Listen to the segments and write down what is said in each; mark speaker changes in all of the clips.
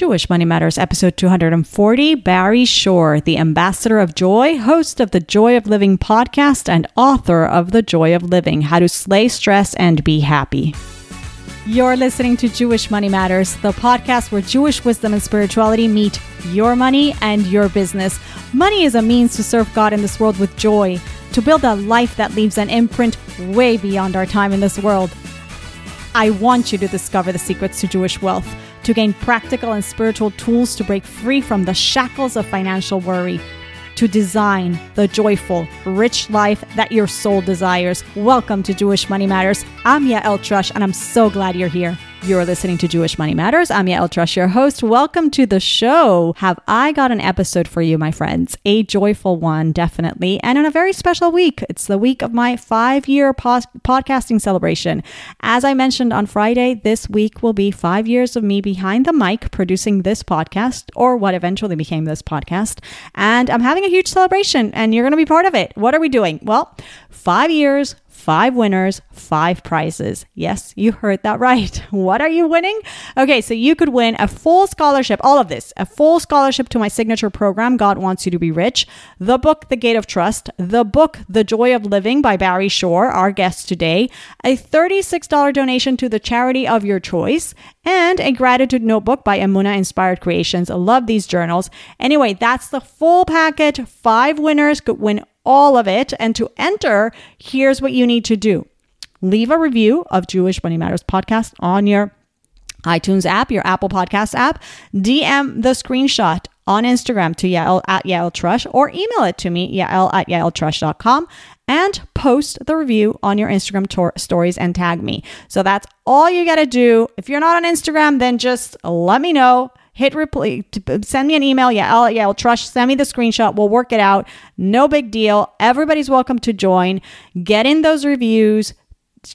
Speaker 1: Jewish Money Matters, episode 240. Barry Shore, the ambassador of joy, host of the Joy of Living podcast, and author of The Joy of Living How to Slay Stress and Be Happy. You're listening to Jewish Money Matters, the podcast where Jewish wisdom and spirituality meet your money and your business. Money is a means to serve God in this world with joy, to build a life that leaves an imprint way beyond our time in this world. I want you to discover the secrets to Jewish wealth to gain practical and spiritual tools to break free from the shackles of financial worry, to design the joyful, rich life that your soul desires. Welcome to Jewish Money Matters. I'm Yael Trusch, and I'm so glad you're here. You're listening to Jewish Money Matters. I'm Yael Trusch, your host. Welcome to the show. Have I got an episode for you, my friends? A joyful one, definitely, and in a very special week. It's the week of my five year pos- podcasting celebration. As I mentioned on Friday, this week will be five years of me behind the mic producing this podcast, or what eventually became this podcast. And I'm having a huge celebration, and you're going to be part of it. What are we doing? Well, five years, five winners, five prizes. Yes, you heard that right. What are you winning? Okay, so you could win a full scholarship, all of this, a full scholarship to my signature program, God Wants You to Be Rich, the book, The Gate of Trust, the book, The Joy of Living by Barry Shore, our guest today, a $36 donation to the charity of your choice, and a gratitude notebook by Amuna Inspired Creations. I love these journals. Anyway, that's the full package. Five winners could win all of it. And to enter, here's what you need to do leave a review of Jewish Money Matters podcast on your iTunes app, your Apple Podcast app, DM the screenshot on Instagram to Yael at Yael Trusch or email it to me, Yael at YaelTrusch.com and post the review on your Instagram tor- stories and tag me. So that's all you got to do. If you're not on Instagram, then just let me know hit reply, send me an email. Yeah, I'll, yeah, I'll trust. Send me the screenshot. We'll work it out. No big deal. Everybody's welcome to join. Get in those reviews.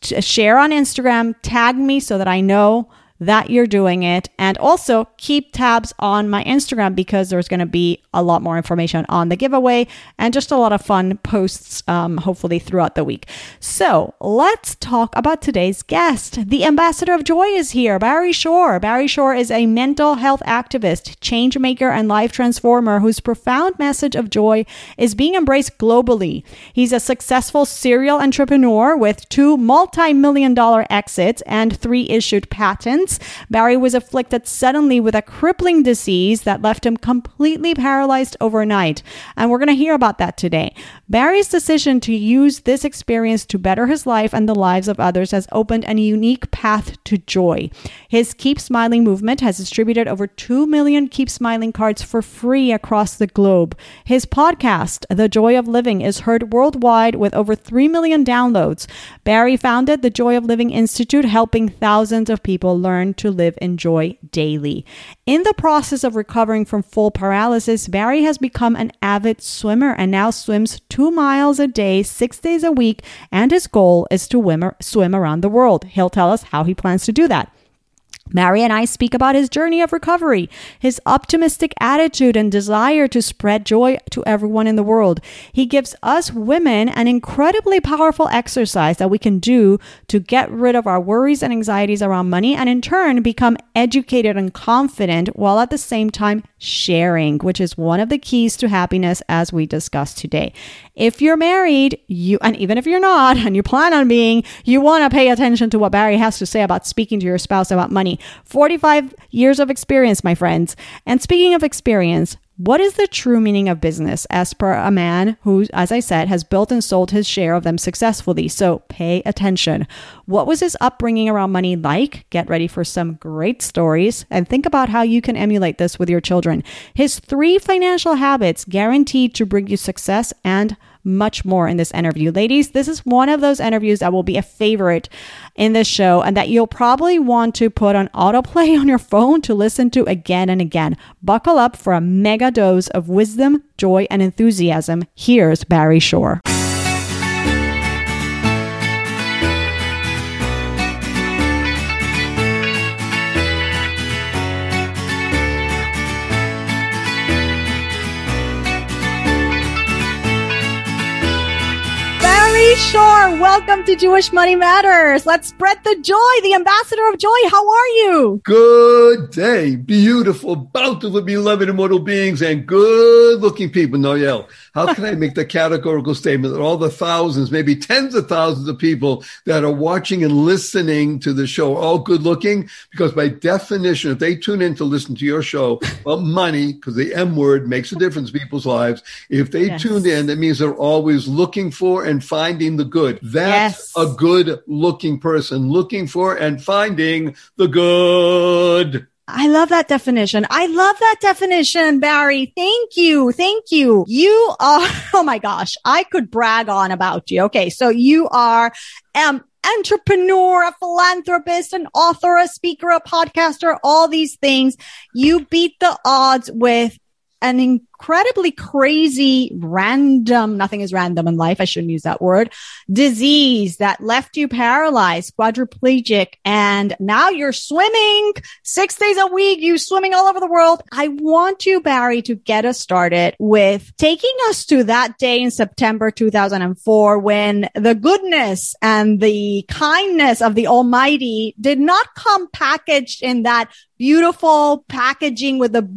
Speaker 1: Share on Instagram. Tag me so that I know that you're doing it. And also keep tabs on my Instagram because there's going to be a lot more information on the giveaway and just a lot of fun posts, um, hopefully, throughout the week. So let's talk about today's guest. The ambassador of joy is here, Barry Shore. Barry Shore is a mental health activist, change maker, and life transformer whose profound message of joy is being embraced globally. He's a successful serial entrepreneur with two multi million dollar exits and three issued patents Barry was afflicted suddenly with a crippling disease that left him completely paralyzed overnight. And we're going to hear about that today. Barry's decision to use this experience to better his life and the lives of others has opened a unique path to joy. His Keep Smiling movement has distributed over 2 million Keep Smiling cards for free across the globe. His podcast, The Joy of Living, is heard worldwide with over 3 million downloads. Barry founded the Joy of Living Institute, helping thousands of people learn learn to live in joy daily. In the process of recovering from full paralysis, Barry has become an avid swimmer and now swims two miles a day, six days a week, and his goal is to swim around the world. He'll tell us how he plans to do that. Barry and I speak about his journey of recovery, his optimistic attitude and desire to spread joy to everyone in the world. He gives us women an incredibly powerful exercise that we can do to get rid of our worries and anxieties around money and in turn become educated and confident while at the same time sharing, which is one of the keys to happiness as we discussed today. If you're married, you and even if you're not and you plan on being, you want to pay attention to what Barry has to say about speaking to your spouse about money. 45 years of experience, my friends. And speaking of experience, what is the true meaning of business as per a man who, as I said, has built and sold his share of them successfully? So pay attention. What was his upbringing around money like? Get ready for some great stories and think about how you can emulate this with your children. His three financial habits guaranteed to bring you success and much more in this interview. Ladies, this is one of those interviews that will be a favorite in this show and that you'll probably want to put on autoplay on your phone to listen to again and again. Buckle up for a mega dose of wisdom, joy, and enthusiasm. Here's Barry Shore. Barry Shore, welcome to Jewish Money Matters. Let's spread the joy, the ambassador of joy. How are you?
Speaker 2: Good day, beautiful, bountiful, beloved, immortal beings, and good looking people. Noel, how can I make the categorical statement that all the thousands, maybe tens of thousands of people that are watching and listening to the show are all good looking? Because by definition, if they tune in to listen to your show about money, because the M word makes a difference in people's lives, if they yes. tuned in, that means they're always looking for and finding the good. That's yes. a good looking person, looking for and finding the good.
Speaker 1: I love that definition. I love that definition, Barry. Thank you. Thank you. You are, oh my gosh, I could brag on about you. Okay. So you are, um, entrepreneur, a philanthropist, an author, a speaker, a podcaster, all these things. You beat the odds with an incredibly crazy, random, nothing is random in life. I shouldn't use that word, disease that left you paralyzed, quadriplegic, and now you're swimming six days a week. You swimming all over the world. I want you, Barry, to get us started with taking us to that day in September 2004 when the goodness and the kindness of the Almighty did not come packaged in that beautiful packaging with the,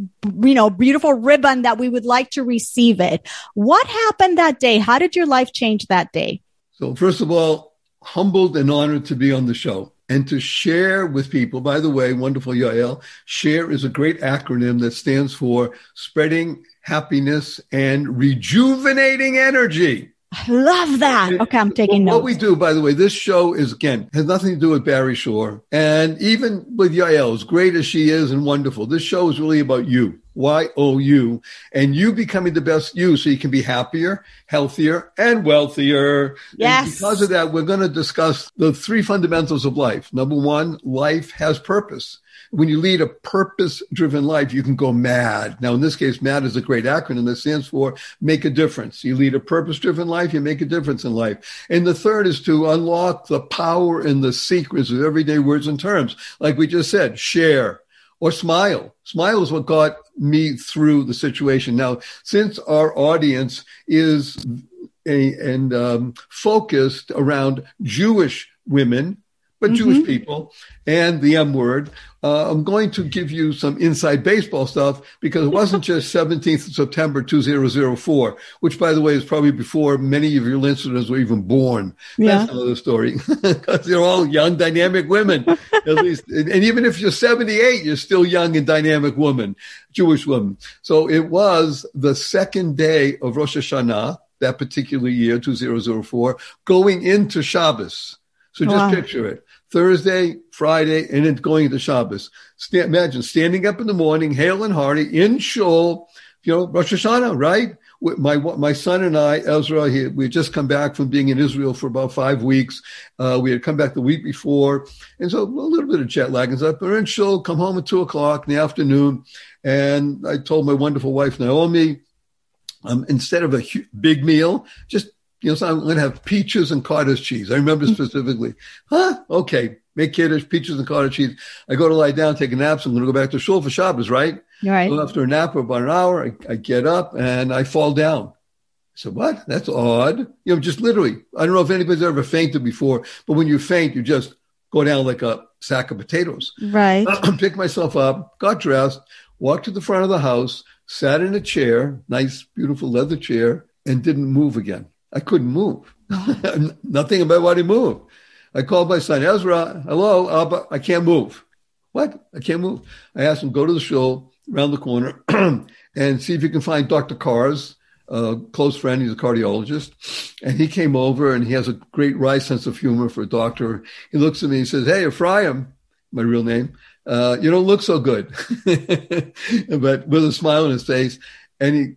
Speaker 1: you know, beautiful ribbon that we would like to receive it. What happened that day? How did your life change that day?
Speaker 2: So, first of all, humbled and honored to be on the show and to share with people. By the way, wonderful Yael, share is a great acronym that stands for spreading happiness and rejuvenating energy.
Speaker 1: I love that. Okay, I'm taking
Speaker 2: notes.
Speaker 1: What
Speaker 2: we do, by the way, this show is again has nothing to do with Barry Shore, and even with Yael, as great as she is and wonderful, this show is really about you. Y O U, and you becoming the best you so you can be happier, healthier, and wealthier.
Speaker 1: Yes.
Speaker 2: And because of that, we're going to discuss the three fundamentals of life. Number one, life has purpose when you lead a purpose driven life, you can go mad. Now, in this case, MAD is a great acronym that stands for make a difference. You lead a purpose driven life, you make a difference in life. And the third is to unlock the power and the secrets of everyday words and terms. Like we just said, share or smile. Smile is what got me through the situation. Now, since our audience is a, and um, focused around Jewish women, but mm-hmm. Jewish people and the M word. Uh, I'm going to give you some inside baseball stuff because it wasn't just 17th of September 2004, which by the way is probably before many of your listeners were even born. Yeah. That's another story because they're all young, dynamic women. At least, and, and even if you're 78, you're still young and dynamic woman, Jewish woman. So it was the second day of Rosh Hashanah that particular year, 2004, going into Shabbos. So just wow. picture it. Thursday, Friday, and then going into Shabbos. St- imagine standing up in the morning, hale and hearty, in shul, you know, Rosh Hashanah, right? My my son and I, Ezra, he, we had just come back from being in Israel for about five weeks. Uh, we had come back the week before, and so a little bit of jet lag and we're in shul, come home at two o'clock in the afternoon, and I told my wonderful wife Naomi, um, instead of a big meal, just you know, so I'm going to have peaches and cottage cheese. I remember mm-hmm. specifically. Huh? Okay. Make kiddush, peaches and cottage cheese. I go to lie down, take a nap. So I'm going to go back to shul for Shabbos, right?
Speaker 1: Right.
Speaker 2: So after a nap for about an hour, I, I get up and I fall down. So what? That's odd. You know, just literally. I don't know if anybody's ever fainted before, but when you faint, you just go down like a sack of potatoes.
Speaker 1: Right.
Speaker 2: Pick myself up, got dressed, walked to the front of the house, sat in a chair, nice, beautiful leather chair, and didn't move again. I couldn't move. Nothing about what he moved. I called my son, Ezra, hello, Abba, I can't move. What? I can't move. I asked him, go to the show around the corner and see if you can find Dr. Cars, a close friend. He's a cardiologist. And he came over and he has a great wry sense of humor for a doctor. He looks at me and says, Hey, Ephraim, my real name, uh, you don't look so good. but with a smile on his face. And he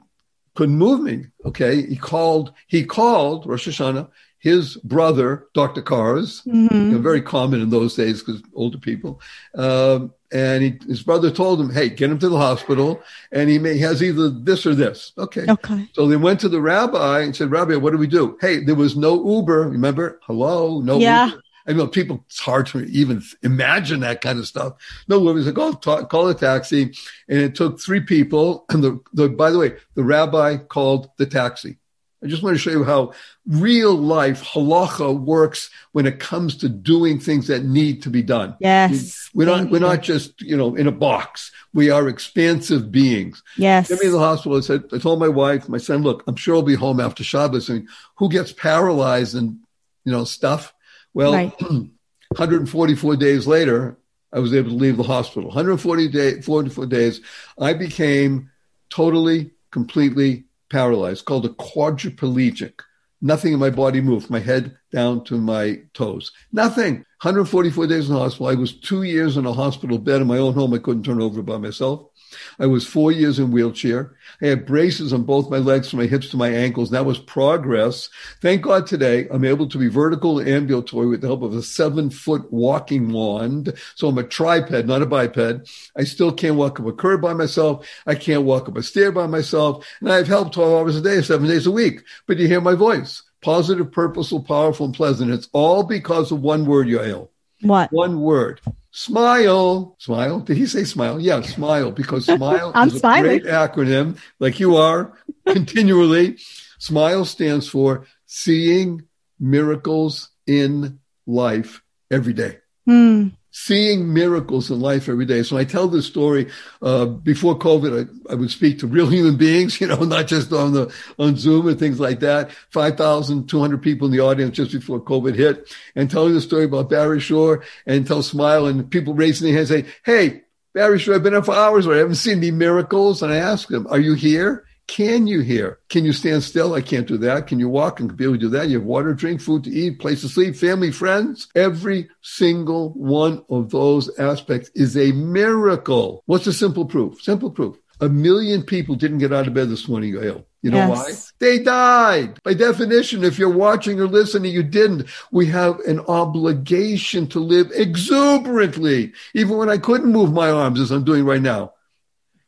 Speaker 2: couldn't move me. Okay. He called, he called Rosh Hashanah, his brother, Dr. Cars, mm-hmm. you know, very common in those days because older people. Um, and he, his brother told him, Hey, get him to the hospital. And he, may, he has either this or this. Okay.
Speaker 1: Okay.
Speaker 2: So they went to the rabbi and said, Rabbi, what do we do? Hey, there was no Uber. Remember? Hello. No
Speaker 1: yeah.
Speaker 2: Uber. I know people, it's hard to even imagine that kind of stuff. No, it was like, oh, call a taxi. And it took three people. And the, the, by the way, the rabbi called the taxi. I just want to show you how real life halacha works when it comes to doing things that need to be done.
Speaker 1: Yes.
Speaker 2: We're not, we're not just, you know, in a box. We are expansive beings.
Speaker 1: Yes.
Speaker 2: Get me to the hospital. I said, I told my wife, my son, look, I'm sure I'll be home after Shabbos. I mean, who gets paralyzed and, you know, stuff? Well, right. 144 days later, I was able to leave the hospital. 140 day, 44 days, I became totally, completely paralyzed, called a quadriplegic. Nothing in my body moved, my head down to my toes. Nothing. 144 days in the hospital. I was two years in a hospital bed in my own home. I couldn't turn over by myself. I was four years in wheelchair. I had braces on both my legs from my hips to my ankles. That was progress. Thank God today I'm able to be vertical and ambulatory with the help of a seven foot walking wand. So I'm a triped, not a biped. I still can't walk up a curb by myself. I can't walk up a stair by myself. And I have help 12 hours a day, seven days a week. But you hear my voice. Positive, purposeful, powerful, and pleasant. It's all because of one word, Yael.
Speaker 1: What?
Speaker 2: One word. Smile. Smile. Did he say smile? Yeah, smile, because smile
Speaker 1: I'm
Speaker 2: is a
Speaker 1: smiling.
Speaker 2: great acronym, like you are continually. Smile stands for seeing miracles in life every day.
Speaker 1: Hmm.
Speaker 2: Seeing miracles in life every day. So I tell this story. Uh, before COVID, I, I, would speak to real human beings, you know, not just on the on Zoom and things like that. Five thousand two hundred people in the audience just before COVID hit, and telling the story about Barry Shore and tell Smile and people raising their hands, say, "Hey, Barry Shore, I've been here for hours, but I haven't seen any miracles." And I ask them, "Are you here?" Can you hear? Can you stand still? I can't do that. Can you walk and be able to do that? You have water, drink, food to eat, place to sleep, family, friends. Every single one of those aspects is a miracle. What's the simple proof? Simple proof. A million people didn't get out of bed this morning, Yael. You know
Speaker 1: Yes.
Speaker 2: why? They died. By definition, if you're watching or listening, you didn't. We have an obligation to live exuberantly, even when I couldn't move my arms as I'm doing right now.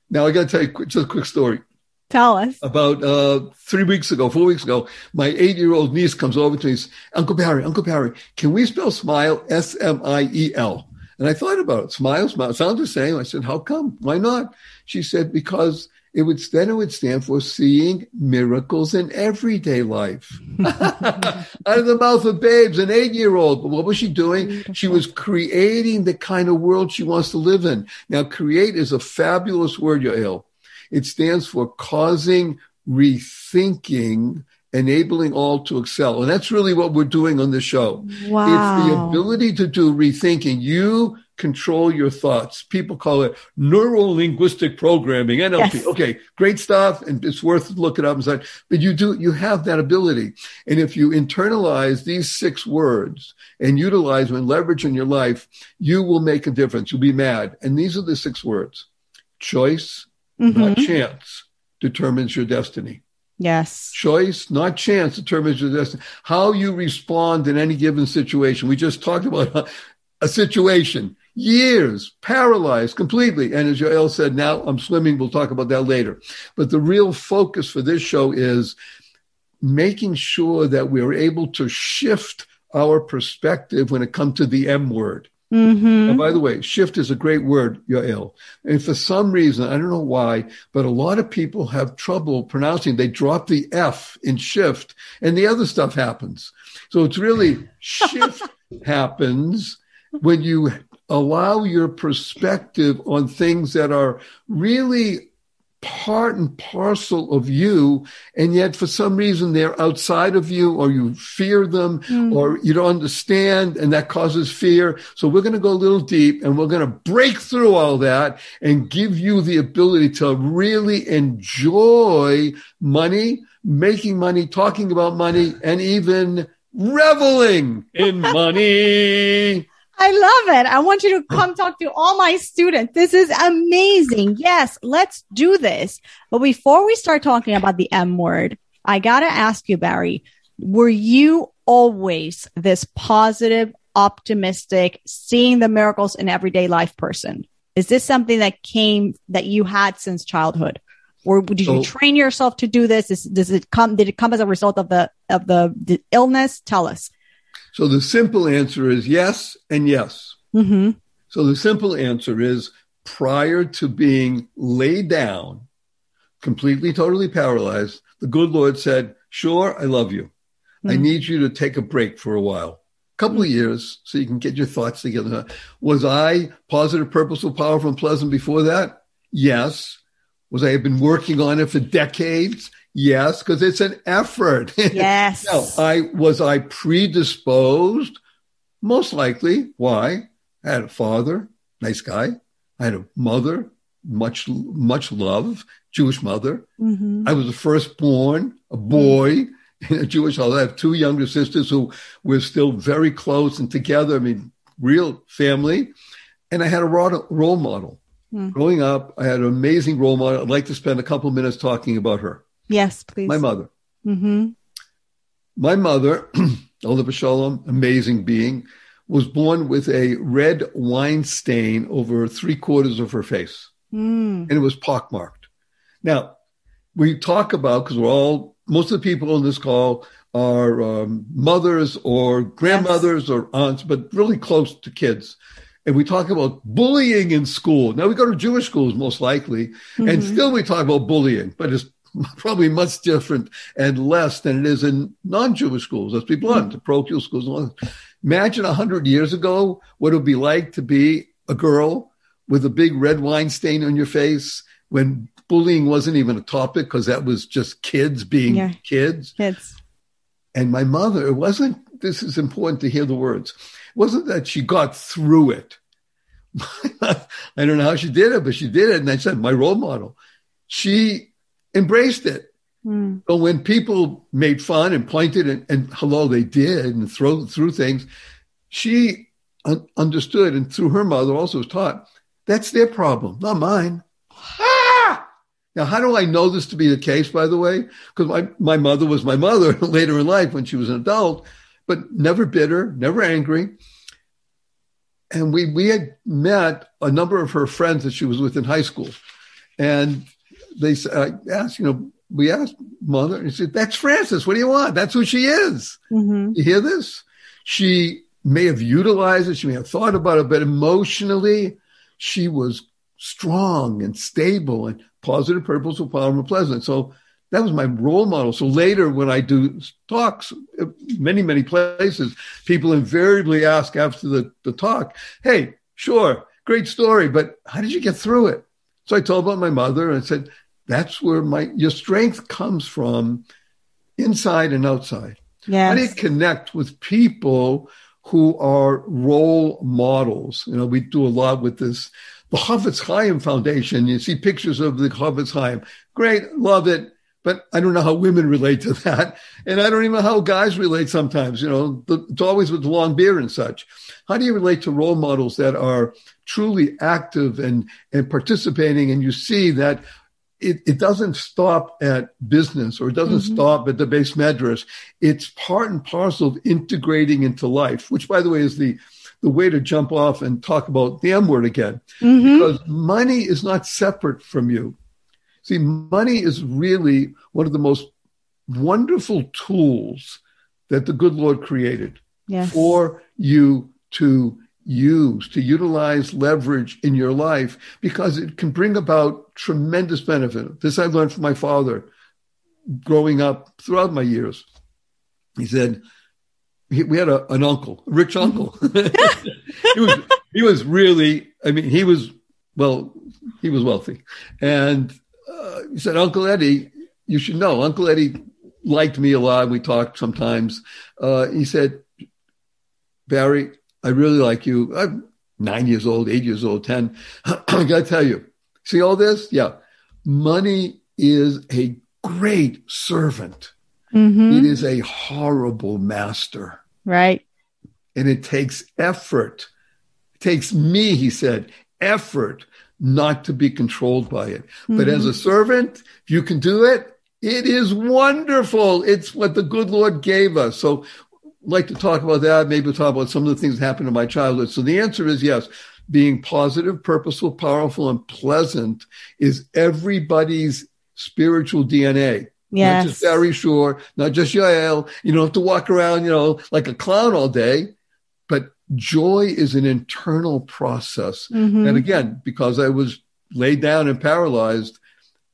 Speaker 2: Now, I got to tell you just a quick story
Speaker 1: Tell us.
Speaker 2: about uh, three weeks ago, four weeks ago, my eight year old niece comes over to me and says, Uncle Barry, Uncle Barry, can we spell smile S M I E L? And I thought about it. Smile, smile. Sounds the same. I said, How come? Why not? She said, Because it would then it would stand for seeing miracles in everyday life. Out of the mouth of babes, an eight year old. But what was she doing? She was creating the kind of world she wants to live in. Now, create is a fabulous word, Yael. It stands for causing rethinking, enabling all to excel. And that's really what we're doing on the show. Wow. It's the ability to do rethinking. You control your thoughts. People call it neuro linguistic programming, NLP.
Speaker 1: Yes.
Speaker 2: Okay, great stuff. And it's worth looking up and such. But you do, you have that ability. And if you internalize these six words and utilize them and leverage in your life, you will make a difference. You'll be mad. And these are the six words. Choice, not
Speaker 1: Mhm.
Speaker 2: chance, determines your destiny.
Speaker 1: Yes.
Speaker 2: Choice, not chance, determines your destiny. How you respond in any given situation. We just talked about a, a situation, years, paralyzed completely. And as Yael said, now I'm swimming. We'll talk about that later. But the real focus for this show is making sure that we're able to shift our perspective when it comes to the M word.
Speaker 1: Hmm
Speaker 2: And by the way, shift is a great word, you're ill. And for some reason, I don't know why, but a lot of people have trouble pronouncing. They drop the F in shift and the other stuff happens. So it's really shift happens when you allow your perspective on things that are really part and parcel of you. And yet for some reason they're outside of you or you fear them mm. or you don't understand and that causes fear. So we're going to go a little deep and we're going to break through all that and give you the ability to really enjoy money, making money, talking about money, and even reveling in money.
Speaker 1: I love it. I want you to come talk to all my students. This is amazing. Yes, let's do this. But before we start talking about the M word, I got to ask you, Barry, were you always this positive, optimistic, seeing the miracles in everyday life person? Is this something that came that you had since childhood? Or did you
Speaker 2: So-
Speaker 1: train yourself to do this? Is, does it come, did it come as a result of the, of the, the illness? Tell us.
Speaker 2: So the simple answer is yes and yes.
Speaker 1: hmm
Speaker 2: So the simple answer is prior to being laid down, completely, totally paralyzed, the good Lord said, Sure, I love you.
Speaker 1: Hmm.
Speaker 2: I need you to take a break for a while, a couple of years, so you can get your thoughts together. Was I positive, purposeful, powerful, and pleasant before that? Yes. Was I have been working on it for decades? Yes, because it's an effort.
Speaker 1: Yes.
Speaker 2: no, I was I predisposed. Most likely. Why? I had a father, nice guy. I had a mother, much much love, Jewish mother.
Speaker 1: Mhm.
Speaker 2: I was the firstborn, a boy in a Jewish household. I have two younger sisters who we're still very close and together. I mean, real family. And I had a role model.
Speaker 1: Hmm.
Speaker 2: Growing up, I had an amazing role model. I'd like to spend a couple minutes talking about her.
Speaker 1: Yes, please.
Speaker 2: My mother.
Speaker 1: hmm
Speaker 2: My mother, Oliver Shalom, amazing being, was born with a red wine stain over three quarters of her face,
Speaker 1: Mm.
Speaker 2: and it was pockmarked. Now, we talk about, because we're all, most of the people on this call are um, mothers or grandmothers or aunts, but really close to kids. And we talk about bullying in school. Now, we go to Jewish schools, most likely, and
Speaker 1: Mhm.
Speaker 2: still we talk about bullying, but it's probably much different and less than it is in non-Jewish schools. Let's be blunt, the parochial schools. and all that. Imagine a hundred years ago what it would be like to be a girl with a big red wine stain on your face when bullying wasn't even a topic because that was just kids being
Speaker 1: Yeah.
Speaker 2: kids.
Speaker 1: Kids.
Speaker 2: And my mother, it wasn't, this is important to hear the words. It wasn't that she got through it. I don't know how she did it, but she did it. And I said, my role model, she embraced it.
Speaker 1: Mm.
Speaker 2: But when people made fun and pointed and, and hello, they did and throw through things, she un- understood and through her mother also was taught that's their problem, not mine. Ah! Now, how do I know this to be the case, by the way? Because my, my mother was my mother later in life when she was an adult, but never bitter, never angry. And we, we had met a number of her friends that she was with in high school. And they said, I asked, you know, we asked mother, and she said, That's Frances. What do you want? That's who she is.
Speaker 1: hmm
Speaker 2: You hear this? She may have utilized it, she may have thought about it, but emotionally, she was strong and stable and positive, purposeful, powerful, and pleasant. So that was my role model. So later, when I do talks, uh, many, many places, people invariably ask after the, the talk, Hey, sure, great story, but how did you get through it? So I told about my mother and I said, That's where my your strength comes from inside and outside. How do you connect with people who are role models? You know, we do a lot with this. The Chofetz Chaim Foundation, you see pictures of the Chofetz Chaim. Great, love it. But I don't know how women relate to that. And I don't even know how guys relate sometimes. You know, the, it's always with the long beard and such. How do you relate to role models that are truly active and, and participating? And you see that it, it doesn't stop at business or it doesn't
Speaker 1: Mhm.
Speaker 2: stop at the beis medrash. It's part and parcel of integrating into life, which by the way is the, the way to jump off and talk about the M word again.
Speaker 1: hmm
Speaker 2: Because money is not separate from you. See, money is really one of the most wonderful tools that the good Lord created
Speaker 1: Yes.
Speaker 2: for you to use, to utilize leverage in your life because it can bring about tremendous benefit. This I learned from my father growing up throughout my years. He said, he, we had a, an uncle, a rich uncle. he, was, he was really, I mean, he was, well, he was wealthy. And uh, he said, Uncle Eddie, you should know, Uncle Eddie liked me a lot. We talked sometimes. Uh, he said, Barry, I really like you. I'm nine years old, eight years old, 10. I got to tell you, see all this? Yeah. Money is a great servant.
Speaker 1: hmm
Speaker 2: It is a horrible master.
Speaker 1: Right.
Speaker 2: And it takes effort. It takes me, he said, effort not to be controlled by it. But as a servant, if you can do it, it is wonderful. It's what the good Lord gave us. So like to talk about that, maybe talk about some of the things that happened in my childhood. So the answer is yes. Being positive, purposeful, powerful, and pleasant is everybody's spiritual DNA. Not
Speaker 1: Yes.
Speaker 2: just Barry Shore, not just Yael. You don't have to walk around, you know, like a clown all day. But joy is an internal process.
Speaker 1: Mhm.
Speaker 2: And again, because I was laid down and paralyzed,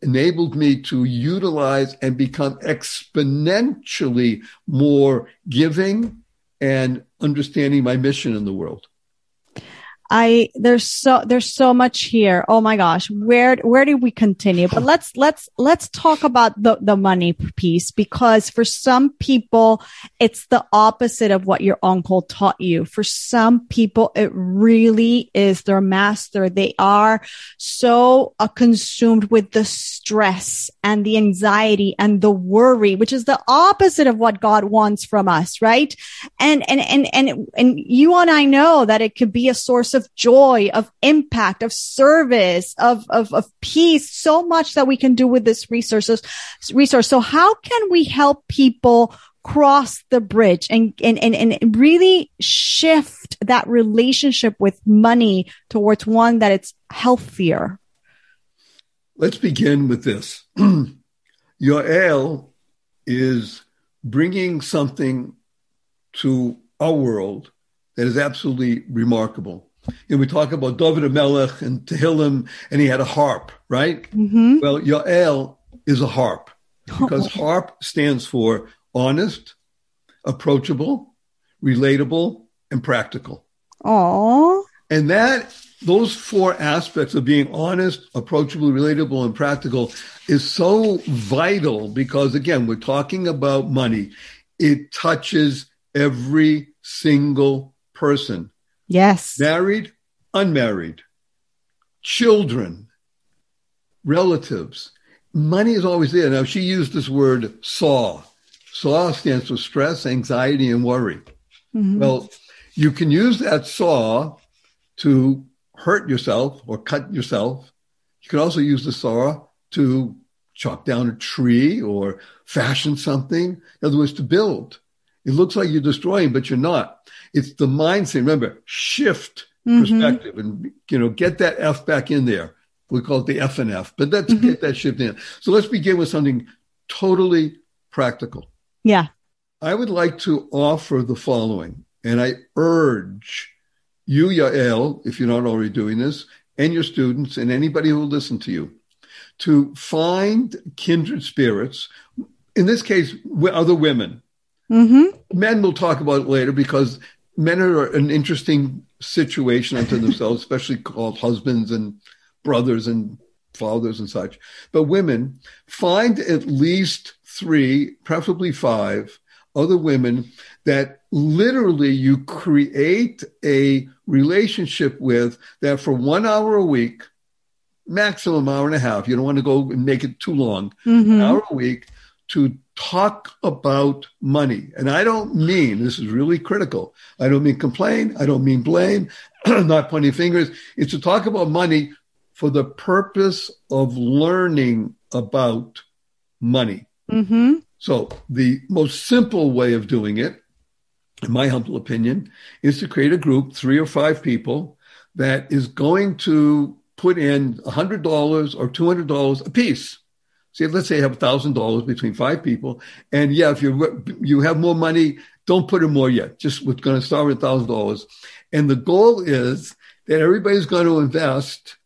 Speaker 2: enabled me to utilize and become exponentially more giving and understanding my mission in the world.
Speaker 1: I there's so there's so much here. Oh my gosh, where where do we continue? But let's let's let's talk about the the money piece because for some people it's the opposite of what your uncle taught you. For some people it really is their master. They are so uh, consumed with the stress and the anxiety and the worry, which is the opposite of what God wants from us, right? And and and and and you and I know that it could be a source of of joy, of impact, of service, of, of, of peace, so much that we can do with this resources, resource. So how can we help people cross the bridge and, and, and, and really shift that relationship with money towards one that it's healthier?
Speaker 2: Let's begin with this. Yael is bringing something to our world that is absolutely remarkable. You know, we talk about David Melech and Tehillim, and he had a harp, right? Mm-hmm. Well, Yael is a harp because oh. harp stands for honest, approachable, relatable, and practical.
Speaker 1: Oh.
Speaker 2: And that those four aspects of being honest, approachable, relatable, and practical is so vital because again, we're talking about money. It touches every single person.
Speaker 1: Yes.
Speaker 2: Married, unmarried, children, relatives. Money is always there. Now, she used this word SAW. SAW stands for stress, anxiety, and worry. Mm-hmm. Well, you can use that SAW to hurt yourself or cut yourself. You can also use the SAW to chop down a tree or fashion something. In other words, to build. It looks like you're destroying, but you're not. It's the mindset. Remember, shift mm-hmm. perspective and, you know, get that F back in there. We call it the F and F, but let's mm-hmm. get that shift in. So let's begin with something totally practical.
Speaker 1: Yeah.
Speaker 2: I would like to offer the following, and I urge you, Yael, if you're not already doing this, and your students and anybody who will listen to you, to find kindred spirits. In this case, other women. Mm-hmm. Men will talk about it later because men are an interesting situation unto themselves, especially called husbands and brothers and fathers and such. But women find at least three, preferably five, other women that literally you create a relationship with that for one hour a week, maximum hour and a half, you don't want to go and make it too long, mm-hmm. an hour a week to talk about money. And I don't mean, this is really critical. I don't mean complain. I don't mean blame, not pointing fingers. It's to talk about money for the purpose of learning about money. Mm-hmm. So the most simple way of doing it, in my humble opinion, is to create a group, three or five people, that is going to put in $100 or $200 a piece Say, let's say you have thousand dollars between five people, and yeah, if you you have more money, don't put in more yet. Just we're going to start with thousand dollars, and the goal is that everybody's going to invest,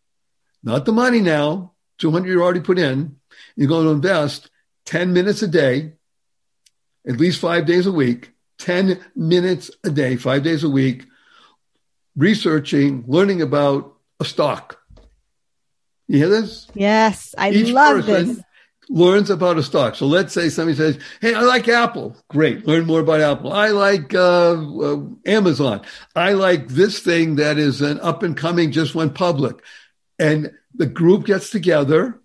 Speaker 2: not the money now, two hundred you already put in. You're going to invest ten minutes a day, at least five days a week, ten minutes a day, five days a week, researching, learning about a stock. You hear this?
Speaker 1: Yes, I Each love this
Speaker 2: learns about a stock. So let's say somebody says, Hey, I like Apple. Great. Learn more about Apple. I like uh, uh, Amazon. I like this thing that is an up and coming, just went public. And the group gets together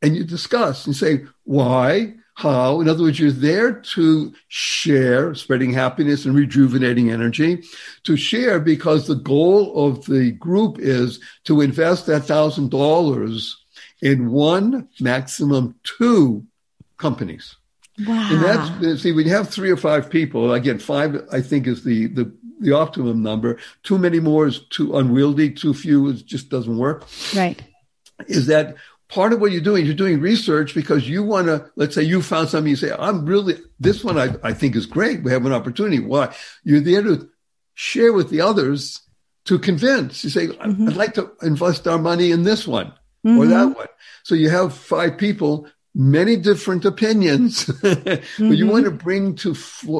Speaker 2: and you discuss and say, why? How? In other words, you're there to share, spreading happiness and rejuvenating energy, to share because the goal of the group is to invest that thousand dollars in one, maximum two companies.
Speaker 1: Wow.
Speaker 2: And that's, see, when you have three or five people, again, five, I think is the, the, the optimum number. Too many more is too unwieldy. Too few is just doesn't work.
Speaker 1: Right.
Speaker 2: Is that part of what you're doing? You're doing research because you want to, let's say you found something, you say, I'm really, this one I, I think is great. We have an opportunity. Why? You're there to share with the others to convince. You say, mm-hmm. I'd like to invest our money in this one. Mm-hmm. or that one. So you have five people, many different opinions, mm-hmm. but you want to bring to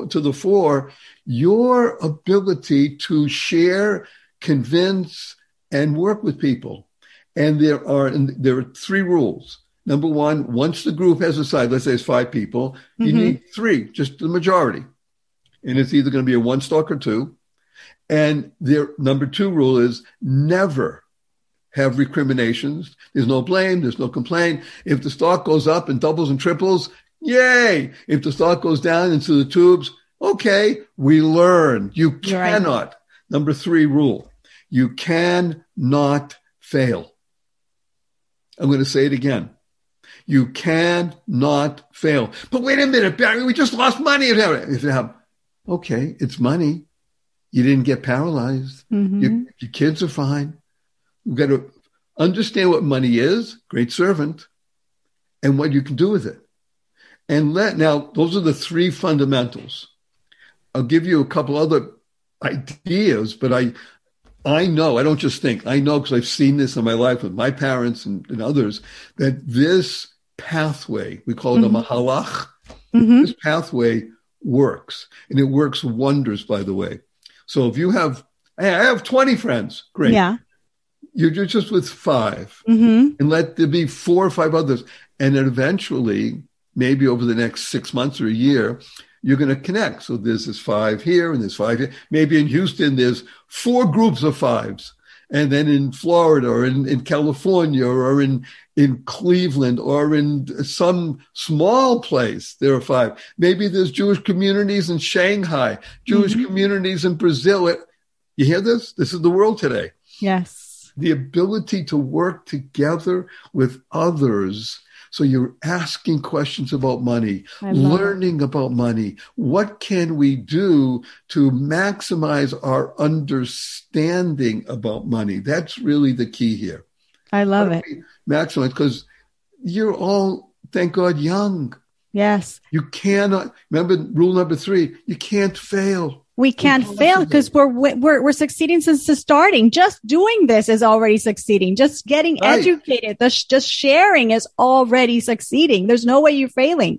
Speaker 2: to the fore your ability to share, convince, and work with people. And there are and there are three rules. Number one, once the group has decided, let's say it's five people, mm-hmm. you need three, just the majority. And it's either going to be a one stock or two. And their number two rule is never have recriminations. There's no blame. There's no complaint. If the stock goes up and doubles and triples, yay. If the stock goes down into the tubes, okay, we learn. You cannot. Right. Number three rule. You cannot fail. I'm going to say it again. You cannot fail. But wait a minute, Barry, we just lost money. Okay, it's money. You didn't get paralyzed. Mm-hmm. Your, your kids are fine. You've got to understand what money is, great servant, and what you can do with it. And let now, those are the three fundamentals. I'll give you a couple other ideas, but I I know, I don't just think, I know because I've seen this in my life with my parents and, and others, that this pathway, we call it mm-hmm. a mahalach, mm-hmm. this pathway works. And it works wonders, by the way. So if you have, hey, I have 20 friends, great.
Speaker 1: Yeah.
Speaker 2: You're just with 5 mm-hmm. and let there be four or five others. And then eventually, maybe over the next six months or a year, you're going to connect. So there's this five here and there's five here. Maybe in Houston, there's four groups of fives. And then in Florida or in, in California or in, in Cleveland or in some small place, there are five. Maybe there's Jewish communities in Shanghai, Jewish mm-hmm. communities in Brazil. You hear this? This is the world today.
Speaker 1: Yes.
Speaker 2: The ability to work together with others so you're asking questions about money, learning it. about money. What can we do to maximize our understanding about money? That's really the key here.
Speaker 1: I love it.
Speaker 2: Maximize because you're all, thank God, young.
Speaker 1: Yes.
Speaker 2: You cannot remember rule number three. You can't fail.
Speaker 1: We can't fail because we're, we're we're succeeding since the starting. Just doing this is already succeeding. Just getting right. educated, just sharing is already succeeding. There's no way you're failing.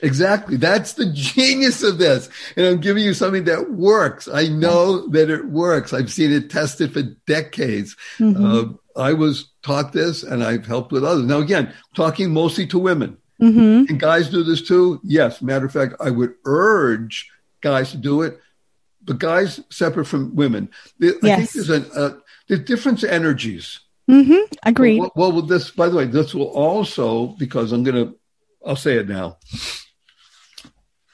Speaker 2: Exactly. That's the genius of this. And I'm giving you something that works. I know that it works. I've seen it tested for decades. Mm-hmm. Uh, I was taught this and I've helped with others. Now, again, talking mostly to women. Mm-hmm. And guys do this too? Yes. Matter of fact, I would urge guys to do it but guys separate from women. I yes. think there's a, uh, there's different energies.
Speaker 1: Mm-hmm. Agreed.
Speaker 2: Well, well, this, by the way, this will also, because I'm going to, I'll say it now.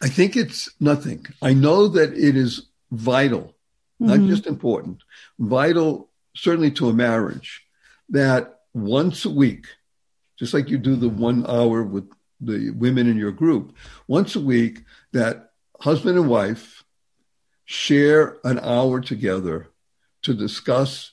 Speaker 2: I think it's nothing. I know that it is vital, mm-hmm. not just important, vital, certainly to a marriage, that once a week, just like you do the one hour with the women in your group, once a week, that husband and wife share an hour together to discuss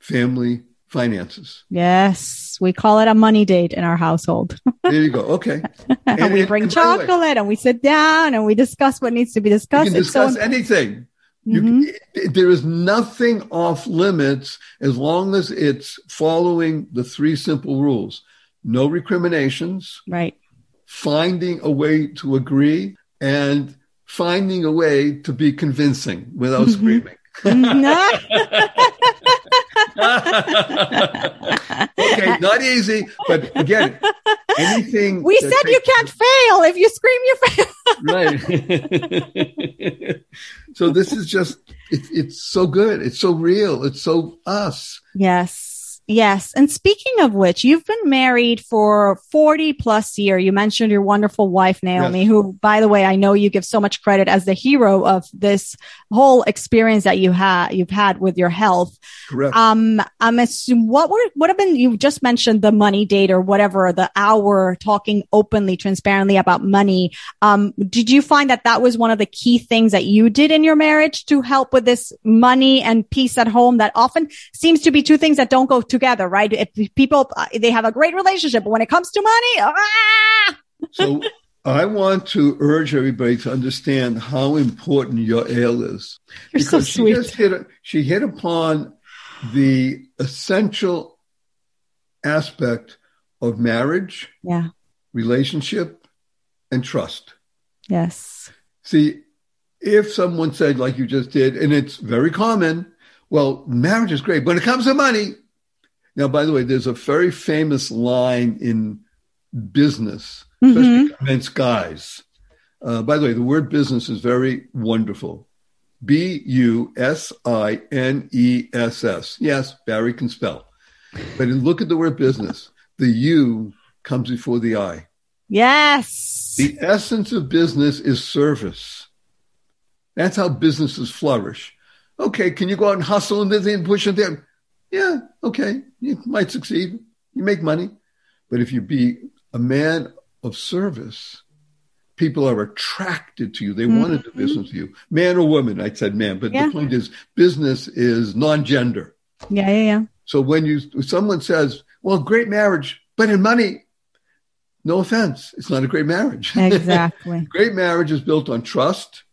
Speaker 2: family finances.
Speaker 1: Yes, we call it a money date in our household.
Speaker 2: there you go. Okay.
Speaker 1: And, and we bring and chocolate way, and we sit down and we discuss what needs to be discussed.
Speaker 2: You can discuss so anything. Mm-hmm. You, there is nothing off limits as long as it's following the three simple rules. No recriminations.
Speaker 1: Right.
Speaker 2: Finding a way to agree and finding a way to be convincing without mm-hmm. screaming. okay, not easy, but again, anything.
Speaker 1: We said you can't fail. If you scream,
Speaker 2: you fail. right. so this is just, it, it's so good. It's so real. It's so us.
Speaker 1: Yes. Yes. And speaking of which, you've been married for 40 plus year. You mentioned your wonderful wife, Naomi, yes. who, by the way, I know you give so much credit as the hero of this whole experience that you had, you've had with your health.
Speaker 2: Correct.
Speaker 1: Um, I'm assuming what were, what have been, you just mentioned the money date or whatever, the hour talking openly, transparently about money. Um, did you find that that was one of the key things that you did in your marriage to help with this money and peace at home that often seems to be two things that don't go together, right? If people, uh, they have a great relationship, but when it comes to money, ah!
Speaker 2: so I want to urge everybody to understand how important Yael is.
Speaker 1: You're because so sweet.
Speaker 2: She just hit, she hit upon the essential aspect of marriage,
Speaker 1: Yeah.
Speaker 2: relationship, and trust.
Speaker 1: Yes.
Speaker 2: See, if someone said, like you just did, and it's very common, well, marriage is great. When it comes to money, now, by the way, there's a very famous line in business, especially against guys. Uh, by the way, the word business is very wonderful. B U S I N E S S. Yes, Barry can spell. But look at the word business. The U comes before the I.
Speaker 1: Yes.
Speaker 2: The essence of business is service. That's how businesses flourish. Okay, can you go out and hustle and this and push it there? Yeah, okay, you might succeed. You make money. But if you be a man of service, people are attracted to you. They want to do mm-hmm. business with you. Man or woman, I said man, but
Speaker 1: Yeah.
Speaker 2: the point is business is non-gender.
Speaker 1: yeah, yeah, yeah.
Speaker 2: So when you when someone says, "Well, great marriage, but in money," no offense, it's not a great marriage.
Speaker 1: Exactly.
Speaker 2: great marriage is built on trust,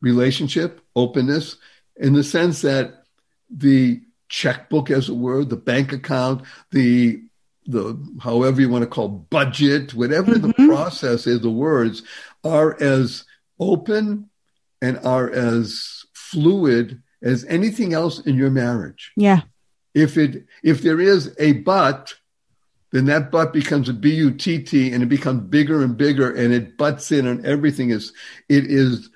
Speaker 2: relationship, openness, in the sense that the checkbook, as it were, the bank account, the the however you want to call budget, whatever the
Speaker 1: Mhm.
Speaker 2: process is, the words are as open and are as fluid as anything else in your marriage
Speaker 1: yeah.
Speaker 2: if it if there is a but then that but becomes a b-u-t-t and it becomes bigger and bigger and it butts in and everything is it is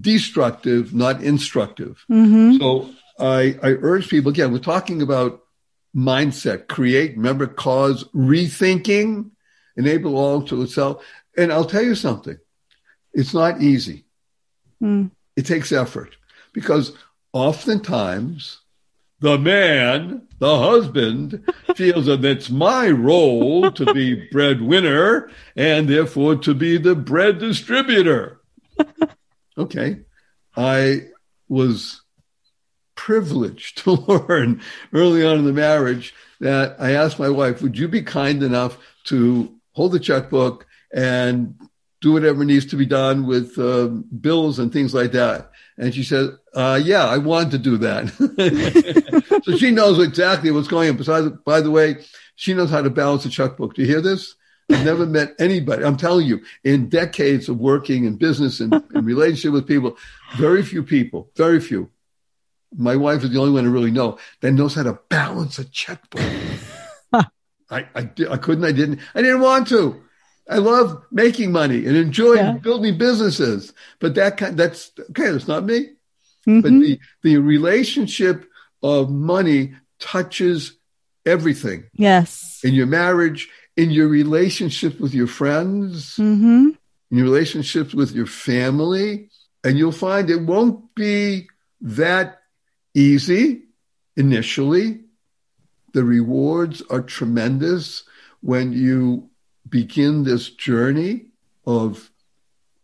Speaker 2: destructive not instructive
Speaker 1: Mm-hmm.
Speaker 2: so i i urge people again we're talking about mindset create remember cause rethinking enable all to itself and i'll tell you something it's not easy
Speaker 1: Mm.
Speaker 2: it takes effort because oftentimes the man, the husband, feels that it's my role to be breadwinner and therefore to be the bread distributor. Okay. I was privileged to learn early on in the marriage that I asked my wife, would you be kind enough to hold the checkbook and do whatever needs to be done with uh, bills and things like that? And she said, uh, yeah, I want to do that. so she knows exactly what's going on. Besides, by the way, she knows how to balance a checkbook. Do you hear this? I've never met anybody. I'm telling you, in decades of working in business and, and relationship with people, very few people, very few. My wife is the only one who really know that knows how to balance a checkbook. I, I, I couldn't, I didn't, I didn't want to. I love making money and enjoy
Speaker 1: Yeah.
Speaker 2: building businesses, but that kind, that's okay. That's not me.
Speaker 1: Mhm.
Speaker 2: But the, the relationship of money touches everything
Speaker 1: yes.
Speaker 2: in your marriage, in your relationship with your friends,
Speaker 1: Mm-hmm.
Speaker 2: in your relationships with your family. And you'll find it won't be that easy initially. The rewards are tremendous when you begin this journey of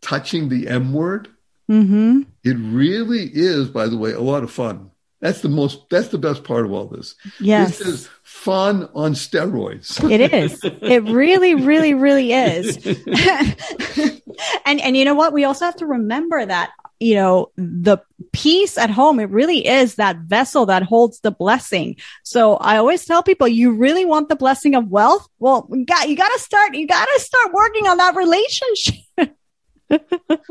Speaker 2: touching the M word.
Speaker 1: Mm-hmm.
Speaker 2: It really is, by the way, a lot of fun. That's the most, that's the best part of all this.
Speaker 1: Yes.
Speaker 2: This is fun on steroids.
Speaker 1: It is. It really, really, really is. and and you know what? We also have to remember that you know the peace at home. It really is that vessel that holds the blessing. So I always tell people, you really want the blessing of wealth. Well, you got you got to start. You got to start working on that relationship.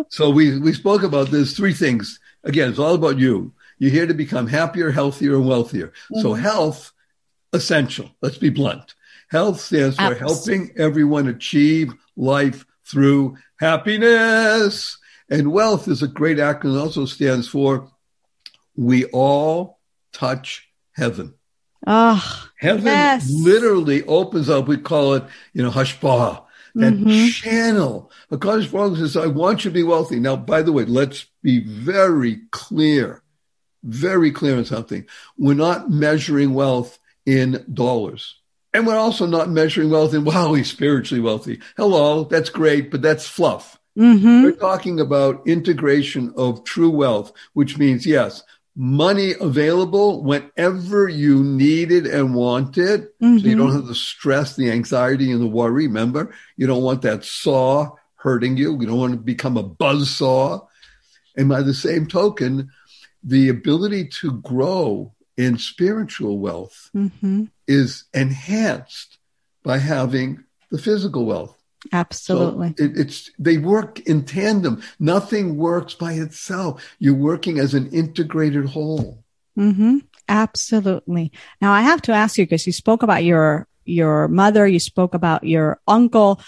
Speaker 2: So we, we spoke about this three things. Again, it's all about you. You're here to become happier, healthier, and wealthier. So
Speaker 1: Mhm.
Speaker 2: health, essential. Let's be blunt. Health stands for
Speaker 1: Abs-
Speaker 2: helping everyone achieve life through happiness. And wealth is a great acronym. Also stands for we all touch heaven.
Speaker 1: Ah,
Speaker 2: Heaven
Speaker 1: Yes.
Speaker 2: literally opens up. We call it, you know, hashpah, that
Speaker 1: Mhm.
Speaker 2: channel. Because Baruch says, I want you to be wealthy. Now, by the way, let's be very clear, very clear on something. We're not measuring wealth in dollars. And we're also not measuring wealth in, wow, he's spiritually wealthy. Hello, that's great, but that's fluff.
Speaker 1: Mm-hmm.
Speaker 2: We're talking about integration of true wealth, which means, yes, money available whenever you need it and want it. So you don't have the stress, the anxiety, and the worry. Remember, you don't want that saw hurting you. You don't want to become a buzz saw. And by the same token, the ability to grow in spiritual wealth
Speaker 1: hmm
Speaker 2: is enhanced by having the physical wealth.
Speaker 1: Absolutely.
Speaker 2: So it, it's they work in tandem. Nothing works by itself. You're working as an integrated whole.
Speaker 1: Mm-hmm. Absolutely. Now I have to ask you because you spoke about your your mother, you spoke about your uncle.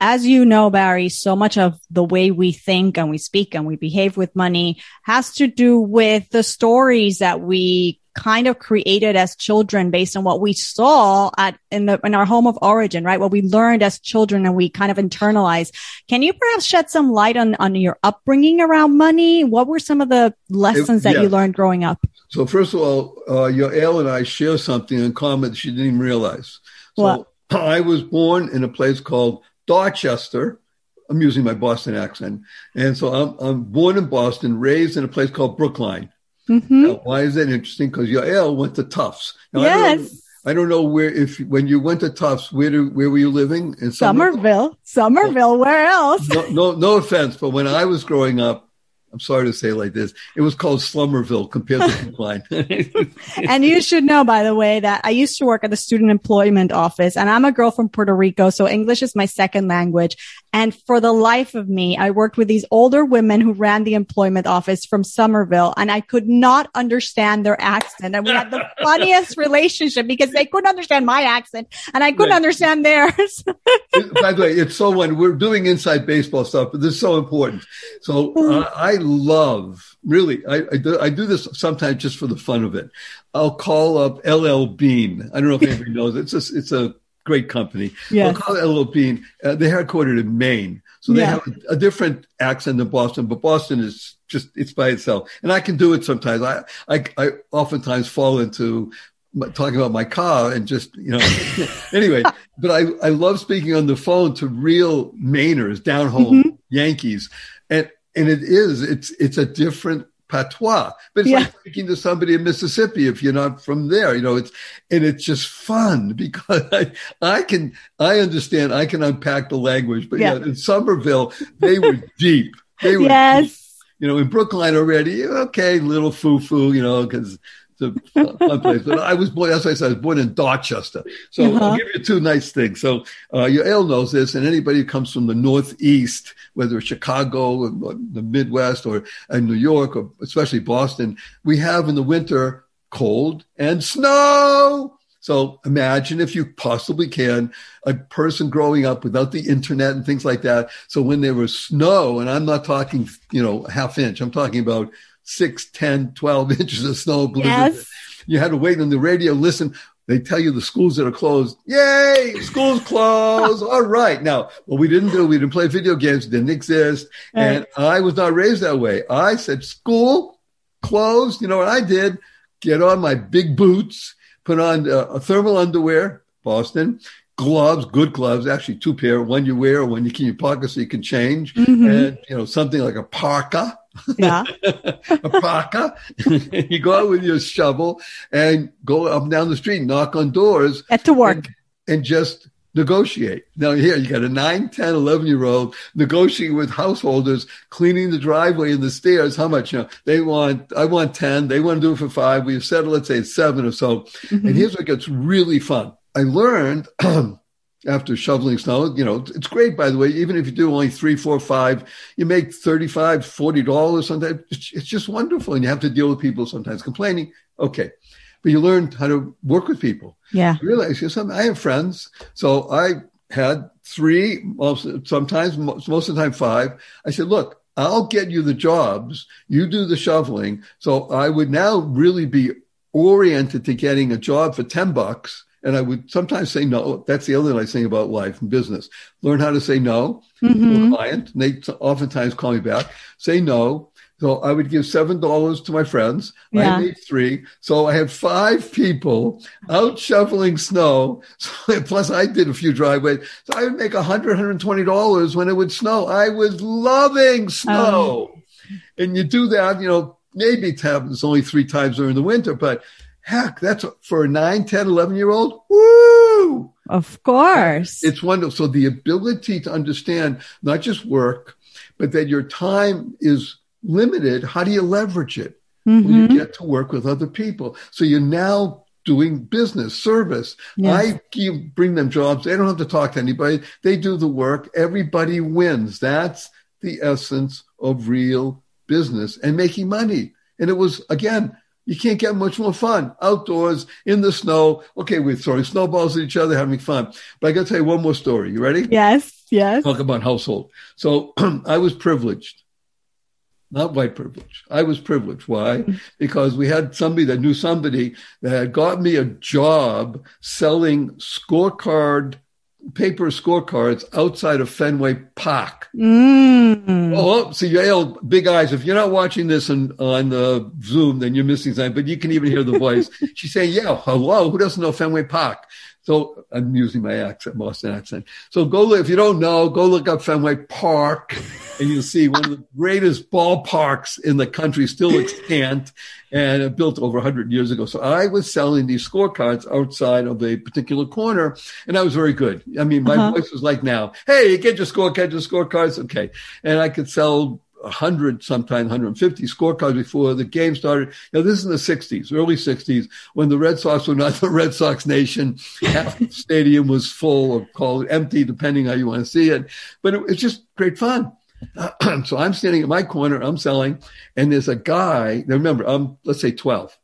Speaker 1: As you know, Barry, so much of the way we think and we speak and we behave with money has to do with the stories that we kind of created as children based on what we saw at in the in our home of origin, right? What we learned as children and we kind of internalized. Can you perhaps shed some light on on your upbringing around money? What were some of the lessons that
Speaker 2: yeah.
Speaker 1: you learned growing up?
Speaker 2: So first of all, uh, your Yael and I share something in common that she didn't even realize. So
Speaker 1: What?
Speaker 2: I was born in a place called Dorchester. I'm using my Boston accent, and so I'm, I'm born in Boston, raised in a place called Brookline.
Speaker 1: hmm
Speaker 2: Now, why is that interesting? Because Yael went to Tufts. Now, I don't know-
Speaker 1: yes.
Speaker 2: I don't know where if when you went to Tufts, where do, where were you living? In
Speaker 1: Somerville. Somerville. Where else?
Speaker 2: No, no, no offense, but when I was growing up, I'm sorry to say it like this, it was called Slummerville compared to Brookline.
Speaker 1: and you should know, by the way, that I used to work at the student employment office and I'm a girl from Puerto Rico. So English is my second language. And for the life of me, I worked with these older women who ran the employment office from Somerville and I could not understand their accent. And we had the funniest relationship because they couldn't understand my accent and I couldn't
Speaker 2: Right.
Speaker 1: understand theirs.
Speaker 2: By the way, it's so when we're doing inside baseball stuff, but this is so important. So uh, I love really, I, I, do, I do this sometimes just for the fun of it. I'll call up LL Bean. I don't know if anybody knows. It's a, it's a great company.
Speaker 1: Yes.
Speaker 2: I'll call it LL Bean. Uh, they're headquartered in Maine. So they
Speaker 1: Yeah.
Speaker 2: have a, a different accent than Boston, but Boston is just, it's by itself. And I can do it sometimes. I, I, I oftentimes fall into talking about my car and just, you know, anyway, but I, I love speaking on the phone to real Mainers, down home Yankees. And, and it is, it's, it's a different patois, but it's
Speaker 1: Yeah.
Speaker 2: like speaking to somebody in Mississippi if you're not from there, you know, it's, and it's just fun because I, I can, I understand, I can unpack the language, but yeah,
Speaker 1: Yeah.
Speaker 2: in Somerville, they were deep. They were deep
Speaker 1: yes.
Speaker 2: you know, in Brookline already, okay, little foo foo, you know, because it's a fun place. But I was born, why I said I was born in Dorchester. So
Speaker 1: Uh-huh.
Speaker 2: I'll give you two nice things. So uh, your Yael knows this, and anybody who comes from the Northeast, whether it's Chicago, or the Midwest, or uh, New York, or especially Boston, we have in the winter cold and snow. So imagine if you possibly can, a person growing up without the internet and things like that. So when there was snow, and I'm not talking, you know, half inch, I'm talking about six, 10, 12 inches of snow blizzard.
Speaker 1: Yes.
Speaker 2: You had to wait on the radio, listen. They tell you the schools that are closed. Yay, schools closed. All right. Now, what we didn't do, we didn't play video games, didn't exist. And I was not raised that way. I said, school closed. You know what I did? Get on my big boots, put on uh, a thermal underwear, Boston, gloves, good gloves, actually two pair, one you wear, one you keep in your pocket so you can change,
Speaker 1: Mhm.
Speaker 2: and you know something like a parka,
Speaker 1: Yeah.
Speaker 2: a parka. you go out with your shovel and go up and down the street, knock on doors,
Speaker 1: Get to work.
Speaker 2: and, and just negotiate. Now here you got a 9, 10, 11 year old negotiating with householders, cleaning the driveway and the stairs. How much? You know, they want, I want 10. They want to do it for five. We've settled, let's say it's seven or so.
Speaker 1: Mhm.
Speaker 2: And here's what gets really fun. I learned after shoveling snow, you know, it's great, by the way, even if you do only three, four, five, you make 35, 40 dollars sometimes. It's, just wonderful. And you have to deal with people sometimes complaining. Okay. But you learn how to work with people.
Speaker 1: Yeah.
Speaker 2: I realize you know, something. I have friends. So I had three, sometimes, most most of the time five. I said, look, I'll get you the jobs. You do the shoveling. So I would now really be oriented to getting a job for 10 bucks. And I would sometimes say no. That's the other nice thing about life and business. Learn how to say no to
Speaker 1: Mhm.
Speaker 2: a client. And they oftentimes call me back, say no. So I would give seven dollars to my friends.
Speaker 1: Yeah.
Speaker 2: I made three. So I had five people out shoveling snow. So, plus I did a few driveways. So I would make a hundred, hundred and twenty dollars when it would snow. I was loving snow. And you do that, you know, maybe it happens only three times during the winter, but heck, that's for a 9, 10, 11 year old. Woo!
Speaker 1: Of course.
Speaker 2: It's wonderful. So the ability to understand not just work, but that your time is limited. How do you leverage it? mm-hmm. you get to work with other people. So you're now doing business, service. Yes. I give, bring them jobs. They don't have to talk to anybody. They do the work. Everybody wins. That's the essence of real business and making money. And it was, again, you can't get much more fun outdoors in the snow. Okay, we're throwing snowballs at each other, having fun. But I got to tell you one more story. You ready?
Speaker 1: Yes, yes.
Speaker 2: Talk about household. So I was privileged, not white privilege. I was privileged. Why? Because we had somebody that knew somebody that had got me a job selling scorecard paper scorecards outside of Fenway Park. Mm. Oh, so Yael, big eyes. If you're not watching this on, on uh, Zoom, then you're missing something, but you can even hear the voice. She's saying, yeah, hello, who doesn't know Fenway Park? So I'm using my accent, Boston accent. So go, if you don't know, go look up Fenway Park and you'll see one of the greatest ballparks in the country still extant and built over 100 years ago. So I was selling these scorecards outside of a particular corner and I was very good. I mean, my uh-huh. voice was like now, Hey, get your score, get your scorecards. Okay. And I could sell 100, sometimes 150 scorecards before the game started. Now, this is in the 60s, early 60s, when the Red Sox were not the Red Sox nation. Half the stadium was full or called empty, depending how you want to see it. But it, it's just great fun. so I'm standing in my corner, I'm selling, and there's a guy. Now remember, I'm let's say 12,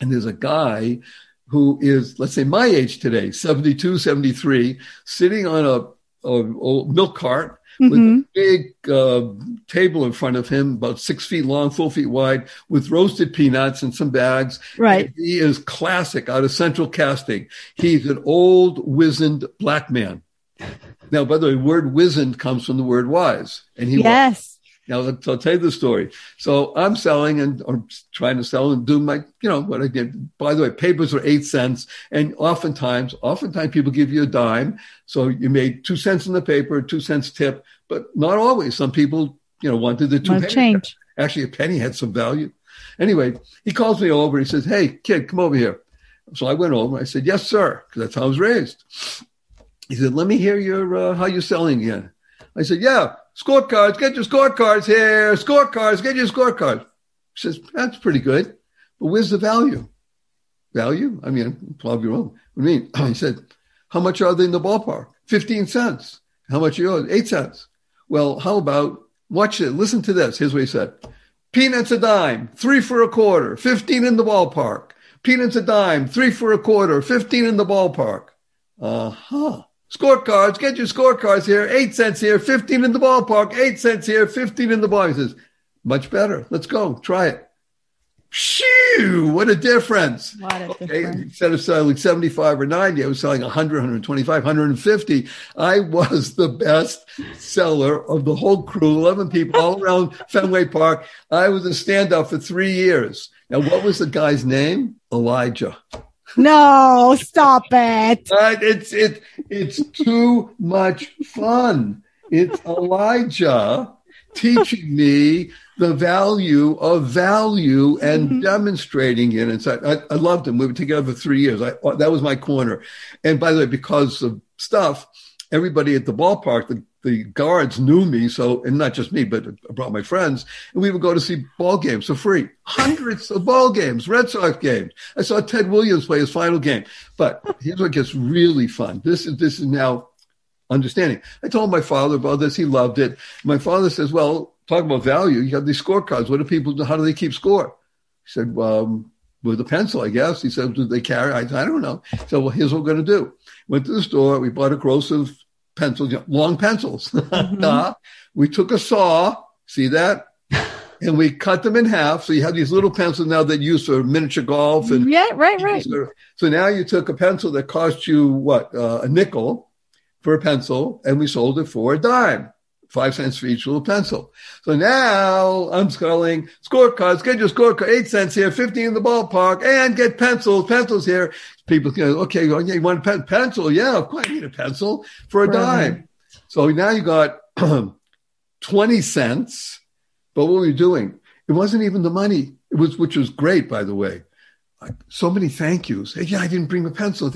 Speaker 2: and there's a guy who is let's say my age today, 72, 73, sitting on a, a milk cart with mm-hmm. a big uh, table in front of him, about six feet long, four feet wide, with roasted peanuts and some bags.
Speaker 1: Right.
Speaker 2: And he is classic out of central casting. He's an old, wizened black man. Now, by the way, word wizened comes from the word wise. And he
Speaker 1: yes.
Speaker 2: Now, I'll tell you the story. So I'm selling and or trying to sell and do my, you know, what I did. By the way, papers are eight cents. And oftentimes, oftentimes people give you a dime. So you made two cents in the paper, two cents tip, but not always. Some people, you know, wanted the two
Speaker 1: change.
Speaker 2: Actually, a penny had some value. Anyway, he calls me over. He says, Hey, kid, come over here. So I went over. I said, Yes, sir, because that's how I was raised. He said, Let me hear your uh, how you're selling again. I said, Yeah, scorecards, get your scorecards here, scorecards, get your scorecards. He says, that's pretty good. But where's the value? Value? I mean, 12 year old. What do you mean? He said, how much are they in the ballpark? 15 cents. How much are yours? Eight cents. Well, how about, watch it, listen to this. Here's what he said. Peanuts a dime, three for a quarter, 15 in the ballpark. Peanuts a dime, three for a quarter, 15 in the ballpark. Uh huh. Scorecards, get your scorecards here. Eight cents here, 15 in the ballpark. Eight cents here, 15 in the ballpark. He says, much better. Let's go. Try it. Shoo! What a difference.
Speaker 1: What a
Speaker 2: okay.
Speaker 1: difference.
Speaker 2: Instead of selling 75 or 90, I was selling 100, 125, 150. I was the best seller of the whole crew, 11 people all around Fenway Park. I was a standout for three years. Now, what was the guy's name? Elijah.
Speaker 1: No, stop it.
Speaker 2: But it's it it's too much fun. It's Elijah teaching me the value of value and mm-hmm. demonstrating it. And so I, I, loved him. We were together for three years. I, that was my corner. And by the way, because of stuff, everybody at the ballpark, the the guards knew me, so and not just me, but I brought my friends, and we would go to see ball games for free. Hundreds of ball games, Red Sox games. I saw Ted Williams play his final game. But here's what gets really fun. This is this is now understanding. I told my father about this. He loved it. My father says, "Well, talk about value. You have these scorecards. What do people do? How do they keep score?" He said, um, with a pencil, I guess. He said, do they carry? I, I don't know. So, well, here's what we're going to do. Went to the store. We bought a gross of pencils, you know, long pencils. Mm-hmm. uh, we took a saw, see that? and we cut them in half. So you have these little pencils now that you use for miniature golf. And
Speaker 1: yeah, right, right.
Speaker 2: So now you took a pencil that cost you what uh, a nickel for a pencil, and we sold it for a dime, five cents for each little pencil. So now I'm selling scorecards. Get your scorecard, eight cents here, fifteen in the ballpark, and get pencils, pencils here people go, okay, oh, yeah, you want a pencil? Yeah, of course I need a pencil for a right. dime. So now you got 20 cents. But what were you doing? It wasn't even the money. It was, which was great, by the way. So many thank yous. Hey, yeah, I didn't bring a pencil.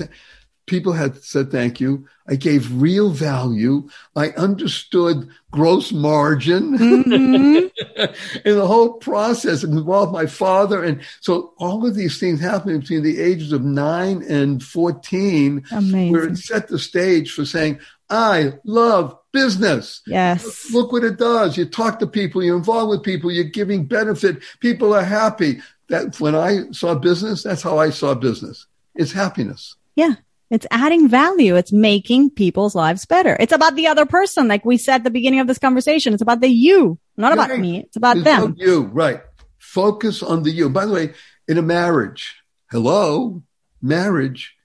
Speaker 2: People had said thank you. I gave real value. I understood gross margin. Mm-hmm. and the whole process involved my father. And so all of these things happening between the ages of nine and 14,
Speaker 1: Amazing.
Speaker 2: where it set the stage for saying, I love business.
Speaker 1: Yes.
Speaker 2: Look what it does. You talk to people, you're involved with people, you're giving benefit. People are happy. That when I saw business, that's how I saw business. It's happiness.
Speaker 1: Yeah. It's adding value. It's making people's lives better. It's about the other person. Like we said at the beginning of this conversation, it's about the you, not about
Speaker 2: Right.
Speaker 1: me. It's about
Speaker 2: It's
Speaker 1: them.
Speaker 2: about you, right. Focus on the you. By the way, in a marriage, hello, marriage,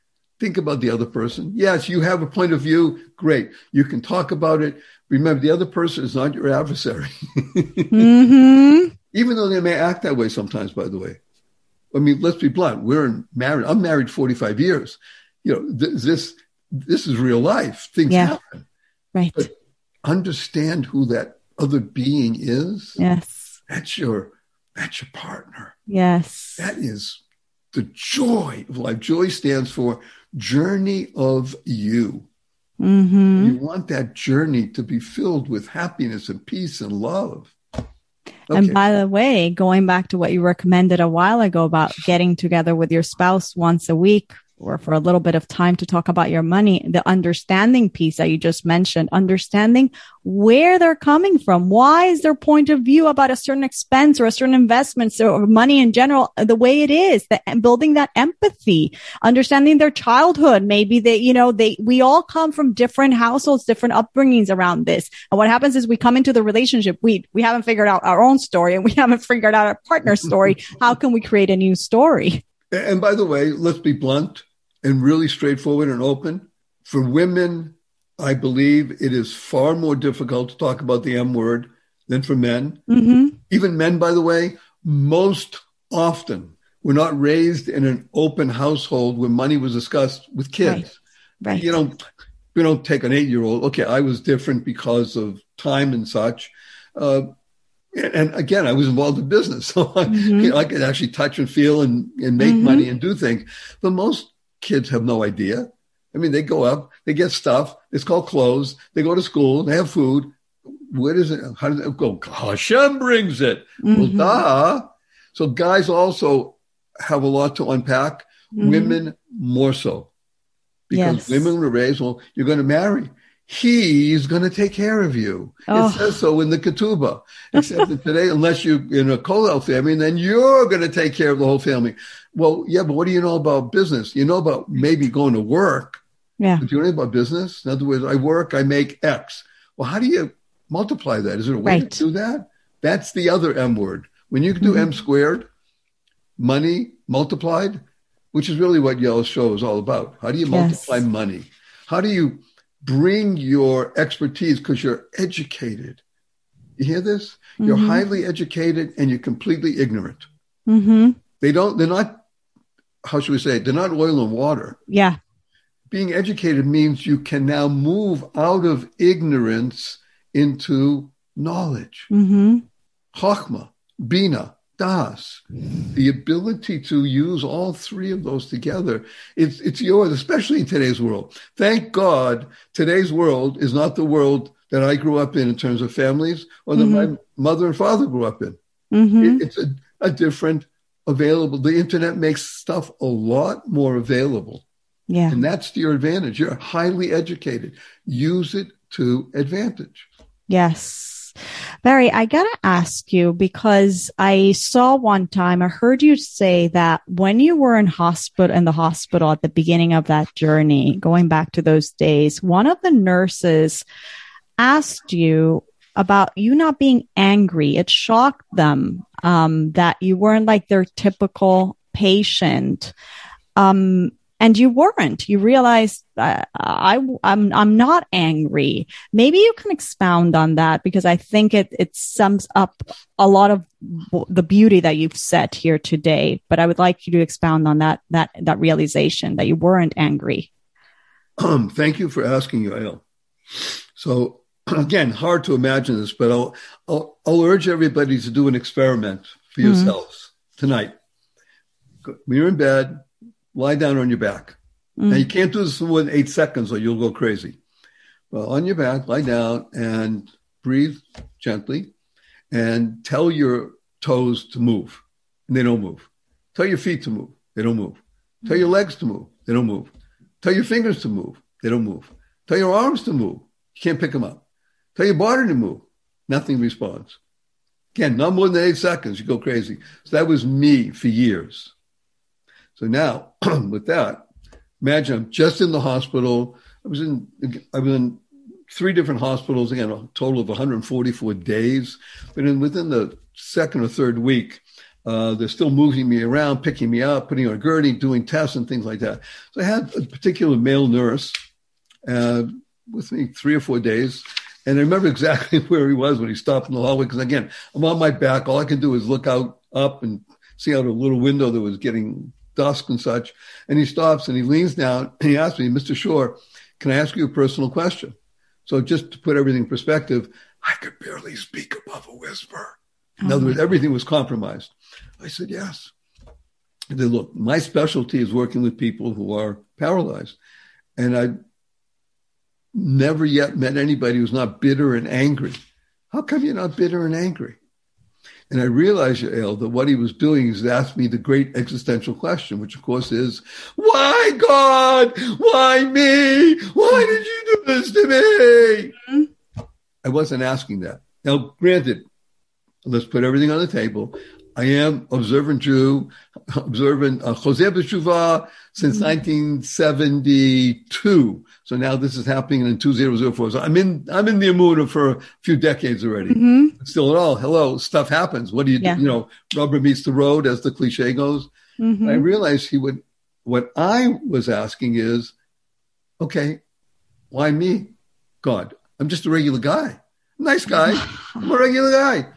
Speaker 2: think about the other person. Yes, you have a point of view. Great. You can talk about it. Remember, the other person is not your adversary,
Speaker 1: hmm
Speaker 2: even though they may act that way sometimes, by the way. I mean, let's be blunt. We're in married. I'm married 45 years. You know, th- this, this is real life. Things
Speaker 1: Yeah.
Speaker 2: happen.
Speaker 1: Right.
Speaker 2: But- Understand who that other being is.
Speaker 1: Yes.
Speaker 2: That's your, that's your partner.
Speaker 1: Yes.
Speaker 2: That is the joy of life. Joy stands for journey of you.
Speaker 1: hmm
Speaker 2: You want that journey to be filled with happiness and peace and love.
Speaker 1: And by the way, going back to what you recommended a while ago about getting together with your spouse once a week or for a little bit of time to talk about your money, the understanding piece that you just mentioned, understanding where they're coming from. Why is their point of view about a certain expense or a certain investment or money in general the way it is? That and building that empathy, understanding their childhood. Maybe they, you know, they, we all come from different households, different upbringings around this. And what happens is we come into the relationship. We, we haven't figured out our own story and we haven't figured out our partner's story. How can we create a new story?
Speaker 2: And by the way, let's be blunt and really straightforward and open. For women, I believe it is far more difficult to talk about the M word than for men.
Speaker 1: hmm
Speaker 2: Even men, by the way, most often were not raised in an open household where money was discussed with kids.
Speaker 1: Right.
Speaker 2: You know, we don't take an eight year old. Okay, I was different because of time and such. Uh, and, and again, I was involved in business, so I,
Speaker 1: Mhm.
Speaker 2: you know, I could actually touch and feel and, and make
Speaker 1: Mhm.
Speaker 2: money and do things. But most kids have no idea. I mean, they go up, they get stuff. It's called clothes. They go to school, they have food. Where does it? How does it go? Hashem brings it. Well,
Speaker 1: Mhm.
Speaker 2: duh. So guys also have a lot to unpack.
Speaker 1: Mhm.
Speaker 2: Women more so, because
Speaker 1: Yes.
Speaker 2: women were raised. Well, you're going to marry. He's going to take care of you.
Speaker 1: Oh.
Speaker 2: It says so in the ketubah. Except that today, unless you're in a Kollel family, then you're going to take care of the whole family. Well, yeah, but what do you know about business? You know about maybe going to work,
Speaker 1: Yeah.
Speaker 2: but do you know about business? In other words, I work, I make X. Well, how do you multiply that? Is there a way
Speaker 1: Right.
Speaker 2: to do that? That's the other M word. When you can do
Speaker 1: Mhm.
Speaker 2: M squared, money multiplied, which is really what Yael's Show is all about. How do you
Speaker 1: Yes.
Speaker 2: multiply money? How do you bring your expertise because you're educated? You hear this? You're
Speaker 1: Mhm.
Speaker 2: highly educated and you're completely ignorant.
Speaker 1: hmm
Speaker 2: They don't, they're not, how should we say? They're not oil and water.
Speaker 1: Yeah.
Speaker 2: Being educated means you can now move out of ignorance into knowledge.
Speaker 1: hmm
Speaker 2: Chachma, Bina, Das. The ability to use all three of those together, it's, it's yours, especially in today's world. Thank God today's world is not the world that I grew up in in terms of families or that my mother and father grew up in.
Speaker 1: hmm
Speaker 2: It- it's a, a different available. The internet makes stuff a lot more available.
Speaker 1: Yeah.
Speaker 2: And that's to your advantage. You're highly educated. Use it to advantage.
Speaker 1: Yes. Barry, I got to ask you because I saw one time, I heard you say that when you were in hospital, in the hospital at the beginning of that journey, going back to those days, one of the nurses asked you about you not being angry. It shocked them um, that you weren't like their typical patient. Um, and you weren't. You realized uh, I, I'm I'm not angry. Maybe you can expound on that because I think it it sums up a lot of w- the beauty that you've set here today. But I would like you to expound on that that that realization that you weren't angry.
Speaker 2: Um, thank you for asking, Yael. So again, hard to imagine this, but I'll, I'll, I'll urge everybody to do an experiment for
Speaker 1: Mhm.
Speaker 2: yourselves tonight. When you're in bed, lie down on your back. Now mm. you can't do this for more than eight seconds or you'll go crazy. Well, on your back, lie down and breathe gently. and tell your toes to move, and they don't move. Tell your feet to move, they don't move. Tell your legs to move, they don't move. Tell your fingers to move, they don't move. Tell your arms to move, you can't pick them up. Tell your body to move, nothing responds. Again, not more than eight seconds, you go crazy. So that was me for years. So now, with that, imagine I'm just in the hospital. I was in, I was in three different hospitals, again, a total of 144 days. But in, within the second or third week, uh, they're still moving me around, picking me up, putting on a gurney, doing tests and things like that. So I had a particular male nurse uh, with me three or four days. And I remember exactly where he was when he stopped in the hallway. Because again, I'm on my back. All I can do is look out up and see out a little window that was getting dusk and such. And he stops and he leans down and he asks me, Mr. Shore, can I ask you a personal question? So just to put everything in perspective, I could barely speak above a whisper. In oh other words, oh, everything was compromised. I said, yes. He said, look, my specialty is working with people who are paralyzed. And I never yet met anybody who's not bitter and angry. How come you're not bitter and angry? And I realized, Yael, that what he was doing is ask me the great existential question, which of course is, why God? Why me? Why did you do this to me? Mm-hmm. I wasn't asking that. Now, granted, let's put everything on the table. I am observant Jew, observant uh, Chozer B'Teshuva since mm-hmm. 1972. So now this is happening in 2004. So I'm in, I'm in the Emunah for a few decades already. Mm-hmm. Still at all, hello, stuff happens. What do you yeah. do? You know, rubber meets the road as the cliche goes. Mm-hmm. I realized he would, what I was asking is, okay, why me? God, I'm just a regular guy. Nice guy. I'm a regular guy.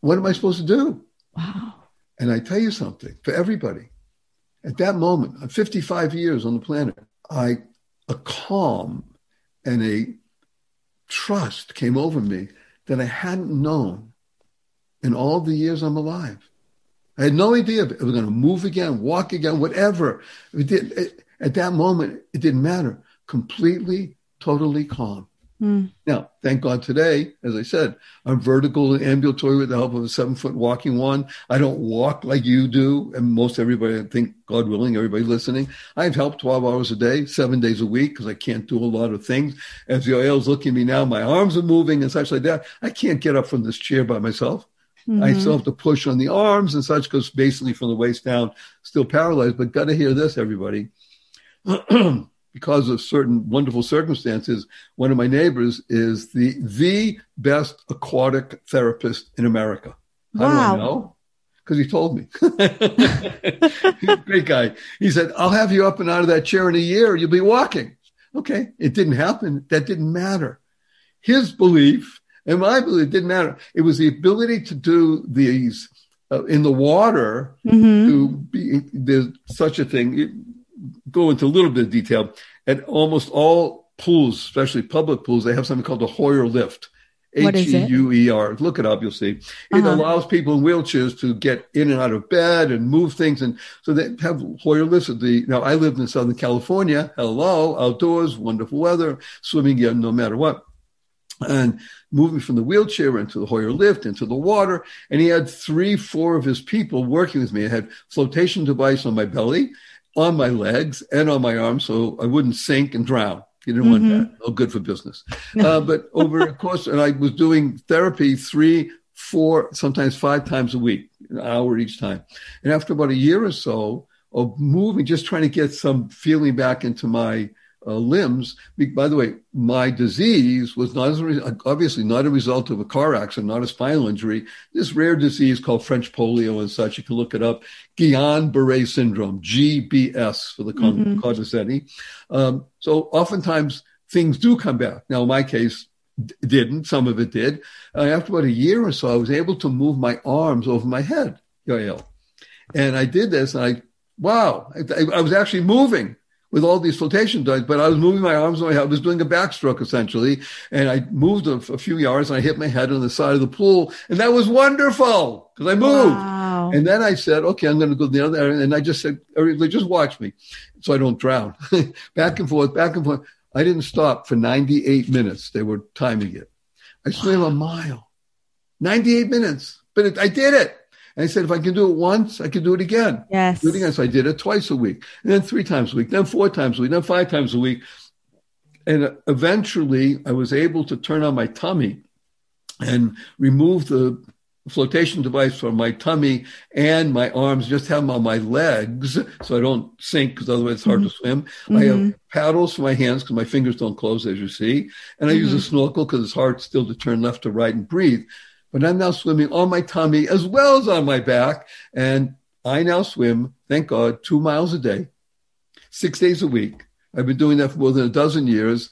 Speaker 2: What am I supposed to do?
Speaker 1: Wow.
Speaker 2: And I tell you something for everybody, at that moment, I'm 55 years on the planet, I a calm and a trust came over me that I hadn't known in all the years I'm alive. I had no idea if it was going to move again, walk again, whatever. It did, it, at that moment, it didn't matter. Completely, totally calm. Mm. Now, thank God today, as I said, I'm vertical and ambulatory with the help of a seven foot walking one. I don't walk like you do. And most everybody, I think, God willing, everybody listening, I've helped 12 hours a day, seven days a week, because I can't do a lot of things. As Yael's looking at me now, my arms are moving and such like that. I can't get up from this chair by myself. Mm-hmm. I still have to push on the arms and such because basically from the waist down, still paralyzed. But got to hear this, everybody. because of certain wonderful circumstances, one of my neighbors is the the best aquatic therapist in America. How wow. do I know? Because he told me. Great guy. He said, I'll have you up and out of that chair in a year. You'll be walking. Okay. It didn't happen. That didn't matter. His belief and my belief didn't matter. It was the ability to do these uh, in the water mm-hmm. to be, there's such a thing go into a little bit of detail. At almost all pools, especially public pools, they have something called a Hoyer lift. H E U E R. Look it up, you'll see. It uh-huh. allows people in wheelchairs to get in and out of bed and move things. And so they have Hoyer lifts at the, now I lived in Southern California. Hello, outdoors, wonderful weather, swimming yeah, no matter what. And moving from the wheelchair into the Hoyer lift, into the water. And he had three, four of his people working with me. I had flotation device on my belly on my legs and on my arms so I wouldn't sink and drown. You didn't mm-hmm. want that. No good for business. Uh, but over the course, and I was doing therapy three, four, sometimes five times a week, an hour each time. And after about a year or so of moving, just trying to get some feeling back into my uh, limbs. By the way, my disease was not re- obviously not a result of a car accident, not a spinal injury. This rare disease called French polio and such. You can look it up. Guillain-Barré syndrome, GBS for the mm-hmm. Um, so oftentimes things do come back. Now, in my case, d- didn't. Some of it did. Uh, after about a year or so, I was able to move my arms over my head, Yael. And I did this, and I, wow, I, I was actually moving with all these flotation dives, but I was moving my arms and I was doing a backstroke essentially. And I moved a, a, few yards and I hit my head on the side of the pool. And that was wonderful because I moved. Wow. And then I said, okay, I'm going to go to the other area. And I just said, everybody just watch me so I don't drown. back and forth, back and forth. I didn't stop for 98 minutes. They were timing it. I swam a mile 98 minutes. But it, I did it. And I said, if I can do it once, I can do it again.
Speaker 1: Yes.
Speaker 2: Do it again. So I did it twice a week, and then three times a week, then four times a week, then five times a week. And eventually I was able to turn on my tummy and remove the flotation device from my tummy and my arms, just have them on my legs so I don't sink because otherwise it's hard mm-hmm. to swim. Mm-hmm. I have mm-hmm. paddles for my hands because my fingers don't close, as you see. And I mm-hmm. use a mm-hmm. snorkel because it's hard still to turn left to right and breathe. But I'm now swimming on my tummy as well as on my back. And I now swim, thank God, two miles a day, six days a week. I've been doing that for more than a dozen years.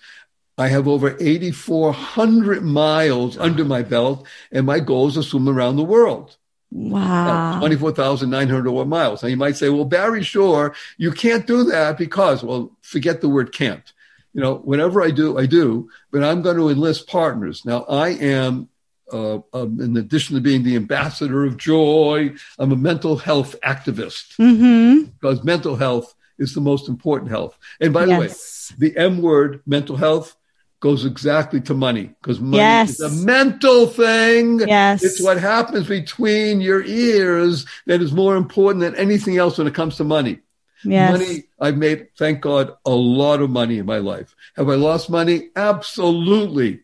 Speaker 2: I have over 8,400 miles under my belt, and my goal is to swim around the world.
Speaker 1: Wow.
Speaker 2: 24,900 miles. Now you might say, well, Barry Shore, you can't do that because, well, forget the word can't. You know, whatever I do, I do, but I'm going to enlist partners. Now I am, uh, um, in addition to being the ambassador of joy, I'm a mental health activist
Speaker 1: mm-hmm.
Speaker 2: because mental health is the most important health. And by yes. the way, the M word, mental health, goes exactly to money because money
Speaker 1: yes.
Speaker 2: is a mental thing.
Speaker 1: Yes.
Speaker 2: It's what happens between your ears that is more important than anything else when it comes to money.
Speaker 1: Yes.
Speaker 2: Money, I've made, thank God, a lot of money in my life. Have I lost money? Absolutely.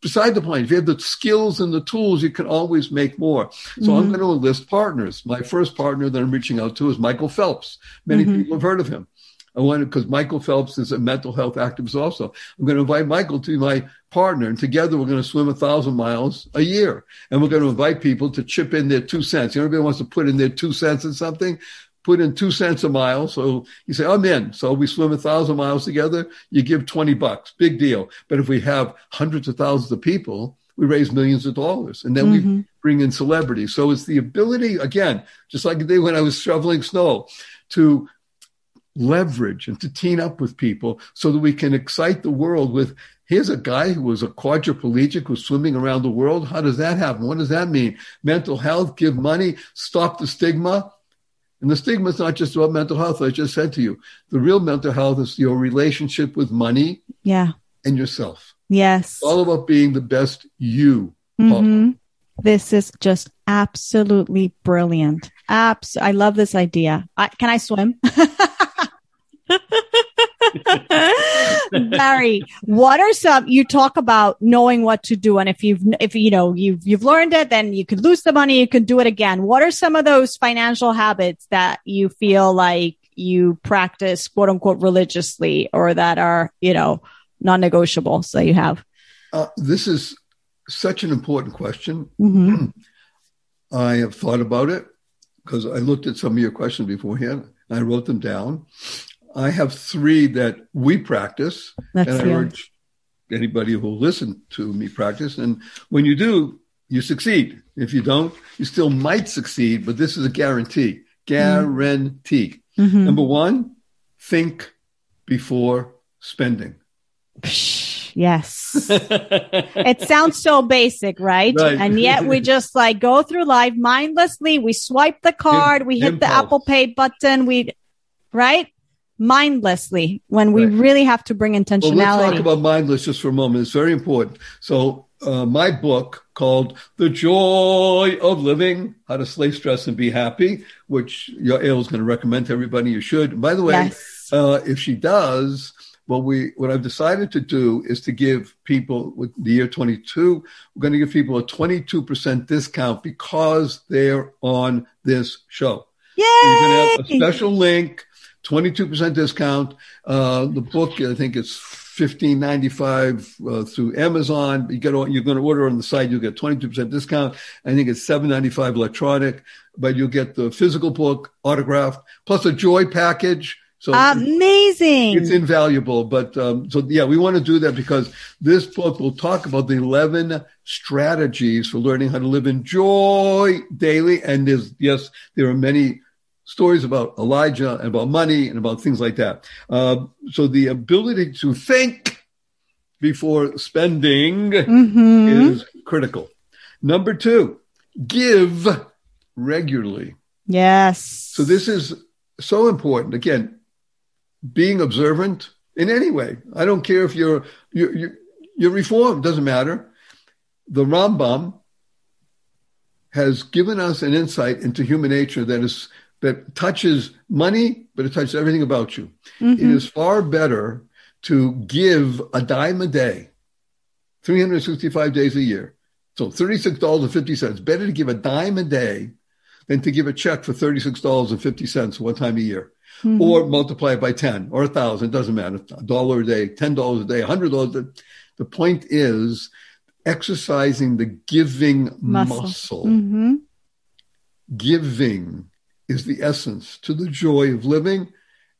Speaker 2: Beside the point, if you have the skills and the tools, you can always make more. So mm-hmm. I'm going to enlist partners. My first partner that I'm reaching out to is Michael Phelps. Many mm-hmm. people have heard of him. I wanted because Michael Phelps is a mental health activist also. I'm going to invite Michael to be my partner, and together we're going to swim a thousand miles a year. And we're going to invite people to chip in their two cents. Everybody wants to put in their two cents in something. Put in two cents a mile. So you say, I'm in. So we swim a thousand miles together. You give 20 bucks. Big deal. But if we have hundreds of thousands of people, we raise millions of dollars and then mm-hmm. we bring in celebrities. So it's the ability, again, just like the day when I was shoveling snow, to leverage and to team up with people so that we can excite the world with here's a guy who was a quadriplegic who's swimming around the world. How does that happen? What does that mean? Mental health, give money, stop the stigma. And the stigma is not just about mental health. I just said to you, the real mental health is your relationship with money
Speaker 1: yeah.
Speaker 2: and yourself.
Speaker 1: Yes.
Speaker 2: It's all about being the best you.
Speaker 1: Mm-hmm. This is just absolutely brilliant. Abs- I love this idea. I, can I swim? Barry, what are some you talk about knowing what to do and if you've if you know you've you've learned it then you could lose the money you can do it again. What are some of those financial habits that you feel like you practice quote unquote religiously or that are, you know, non-negotiables that you have?
Speaker 2: Uh, this is such an important question.
Speaker 1: Mm-hmm.
Speaker 2: I have thought about it because I looked at some of your questions beforehand. I wrote them down. I have three that we practice,
Speaker 1: That's
Speaker 2: and I urge anybody who will listen to me practice. And when you do, you succeed. If you don't, you still might succeed, but this is a guarantee. Guarantee.
Speaker 1: Mm-hmm.
Speaker 2: Number one, think before spending.
Speaker 1: Yes. it sounds so basic, right?
Speaker 2: right?
Speaker 1: And yet we just like go through life mindlessly. We swipe the card, we hit Impulse. the Apple Pay button, we, right? Mindlessly when we right. really have to bring intentionality. Well,
Speaker 2: let's talk about mindless just for a moment. It's very important. So, uh, my book called The Joy of Living, How to Slay Stress and Be Happy, which your Yael is going to recommend to everybody. You should. by the way, yes. uh, if she does, what we what I've decided to do is to give people with the year 22, we're going to give people a 22% discount because they're on this show.
Speaker 1: Yay!
Speaker 2: you're going to have a special link 22% discount. Uh, the book, I think it's fifteen ninety five uh, through Amazon. You get you're going to order on the site, you'll get 22% discount. I think it's seven ninety five electronic, but you'll get the physical book autographed plus a joy package. So
Speaker 1: amazing!
Speaker 2: It's, invaluable. But um, so yeah, we want to do that because this book will talk about the eleven strategies for learning how to live in joy daily. And there's yes, there are many stories about Elijah and about money and about things like that. Uh, so the ability to think before spending
Speaker 1: mm-hmm.
Speaker 2: is critical. Number two, give regularly.
Speaker 1: Yes.
Speaker 2: So this is so important. Again, being observant in any way. I don't care if you're you're, you're, you're reformed. Doesn't matter. The Rambam has given us an insight into human nature that is that touches money, but it touches everything about you. It is far better to give a dime a day, 365 days a year. So $36.50. Better to give a dime a day than to give a check for $36.50 one time a year. Or multiply it by 10 or a thousand, it doesn't matter. A dollar a day, $10 a day, $100 a day. The point is exercising the giving
Speaker 1: Muscle.
Speaker 2: muscle.
Speaker 1: hmm
Speaker 2: Giving is the essence to the joy of living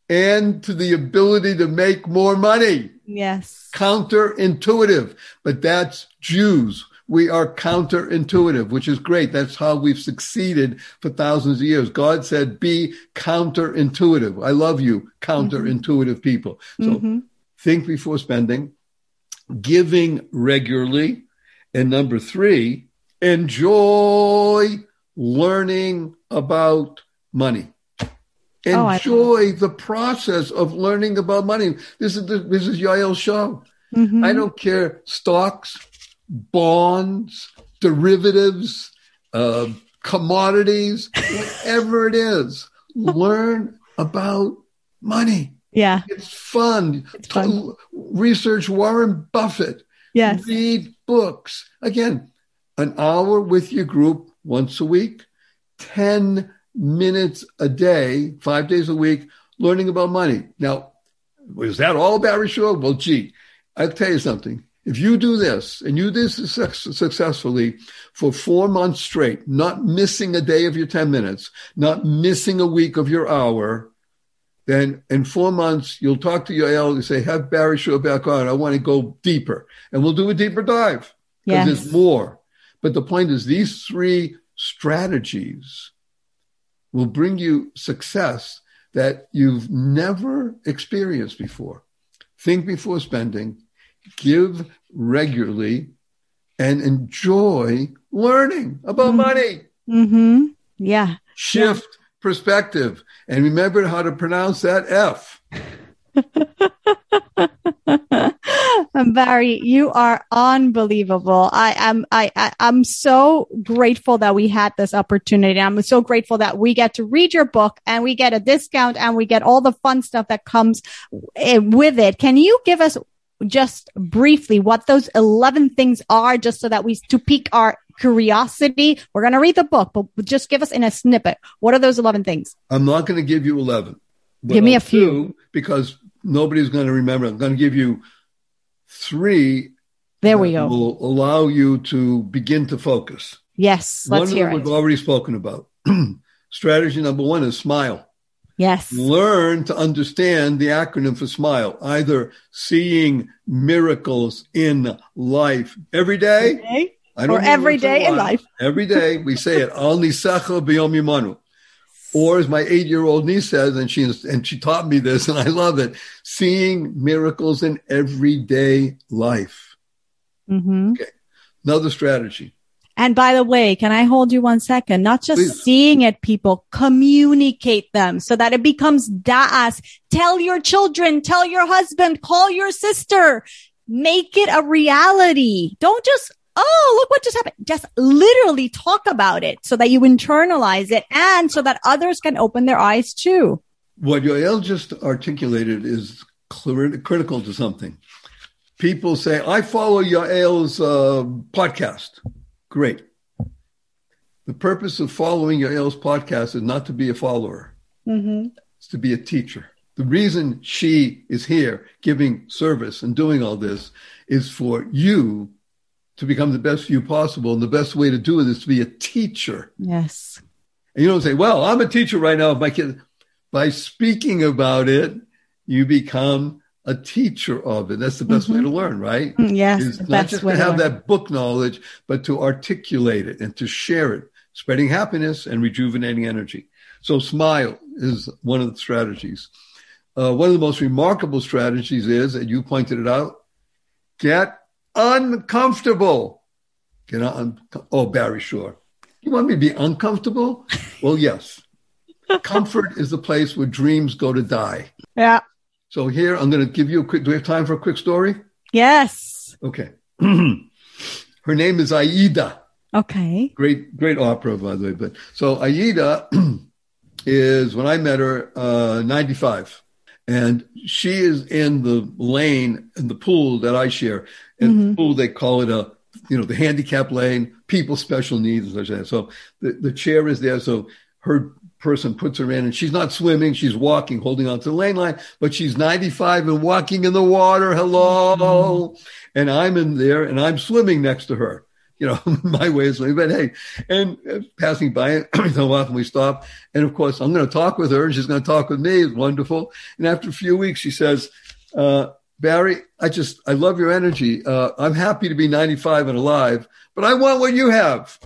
Speaker 2: and to the ability to make more money.
Speaker 1: Yes.
Speaker 2: Counterintuitive, but that's Jews. We are counterintuitive, which is great. That's how we've succeeded for thousands of years. God said, be counterintuitive. I love you, counterintuitive people. So
Speaker 1: Mhm.
Speaker 2: think before spending, giving regularly. And number three, enjoy learning about money.
Speaker 1: Oh,
Speaker 2: Enjoy the process of learning about money. This is the, this is Yael's show.
Speaker 1: Mhm.
Speaker 2: I don't care stocks, bonds, derivatives, uh, commodities, whatever it is. Learn about money.
Speaker 1: Yeah.
Speaker 2: It's fun.
Speaker 1: It's fun.
Speaker 2: Research Warren Buffett.
Speaker 1: Yes.
Speaker 2: Read books. Again, an hour with your group once a week, 10 minutes a day, five days a week, learning about money. Now, was that all Barry Shore? Well, gee, I'll tell you something. If you do this and you do this successfully for four months straight, not missing a day of your 10 minutes, not missing a week of your hour, then in four months, you'll talk to Yael and say, have Barry Shore back on. I want to go deeper. And we'll do a deeper dive because
Speaker 1: Yes.
Speaker 2: there's more. But the point is, these three strategies will bring you success that you've never experienced before. Think before spending, give regularly, and enjoy learning about
Speaker 1: Mhm.
Speaker 2: money.
Speaker 1: hmm Yeah.
Speaker 2: Shift perspective and remember how to pronounce that F.
Speaker 1: And Barry, you are unbelievable. I am I, I I'm so grateful that we had this opportunity. I'm so grateful that we get to read your book and we get a discount and we get all the fun stuff that comes eh, with it. Can you give us just briefly what those 11 things are just so that we to pique our curiosity? We're going to read the book, but just give us in a snippet. What are those 11 things?
Speaker 2: I'm not going to give you 11. What
Speaker 1: Give me
Speaker 2: I'll
Speaker 1: a few.
Speaker 2: because nobody's going to remember. I'm going to give you three
Speaker 1: There we go.
Speaker 2: will allow you to begin to focus.
Speaker 1: Yes. Let's
Speaker 2: of
Speaker 1: hear
Speaker 2: them
Speaker 1: it.
Speaker 2: we've already spoken about. Strategy number one is smile.
Speaker 1: Yes.
Speaker 2: Learn to understand the acronym for SMILE, either seeing miracles in life every day.
Speaker 1: Okay.
Speaker 2: I don't
Speaker 1: Or every
Speaker 2: once in a
Speaker 1: day in life.
Speaker 2: Every day we say it. Al nisacha b'yom yimanu. Or as my eight-year-old niece says, and she and she taught me this, and I love it: seeing miracles in everyday life.
Speaker 1: hmm
Speaker 2: Another strategy.
Speaker 1: And by the way, can I hold you one second? Not just
Speaker 2: Please.
Speaker 1: seeing it, people communicate them so that it becomes da'as. Tell your children, tell your husband, call your sister, make it a reality. Don't just, oh, look what just happened. Just literally talk about it so that you internalize it and so that others can open their eyes too.
Speaker 2: What Yael just articulated is clear, critical to something. People say, "I follow Yael's uh, podcast." Great. The purpose of following Yael's podcast is not to be a follower.
Speaker 1: Mm-hmm.
Speaker 2: is to be a teacher. The reason she is here giving service and doing all this is for you to become the best you possible. And the best way to do it is to be a teacher.
Speaker 1: Yes.
Speaker 2: And you don't say, well, I'm a teacher right now of my kids. By speaking about it, you become a teacher of it. That's the best way to learn, right?
Speaker 1: Mm, Yes.
Speaker 2: Is not just to
Speaker 1: to
Speaker 2: have
Speaker 1: learn.
Speaker 2: that book knowledge, but to articulate it and to share it, spreading happiness and rejuvenating energy. So smile is one of the strategies. Uh, one of the most remarkable strategies is, and you pointed it out, get uncomfortable. Get un- oh, Barry Shore. You want me to be uncomfortable? Well, yes. Comfort is the place where dreams go to die.
Speaker 1: Yeah.
Speaker 2: So here, I'm going to give you a quick, do we have time for a quick story?
Speaker 1: Yes.
Speaker 2: Okay. Her name is Aida.
Speaker 1: Okay.
Speaker 2: Great, great opera, by the way. But so Aida is when I met her, uh, 95. And she is in the lane in the pool that I share. In mm-hmm. the pool, they call it a, you know, the handicap lane, people special needs and such that. So the, the chair is there. So her person puts her in and she's not swimming. She's walking, holding onto the lane line, but she's 95 and walking in the water. Hello. Mm-hmm. And I'm in there and I'm swimming next to her you know, my way of swimming. But hey, and uh, passing by, so often we stop. And of course, I'm going to talk with her and she's going to talk with me. It's wonderful. And after a few weeks, she says, uh, Barry, I just, I love your energy. Uh, I'm happy to be 95 and alive, but I want what you have.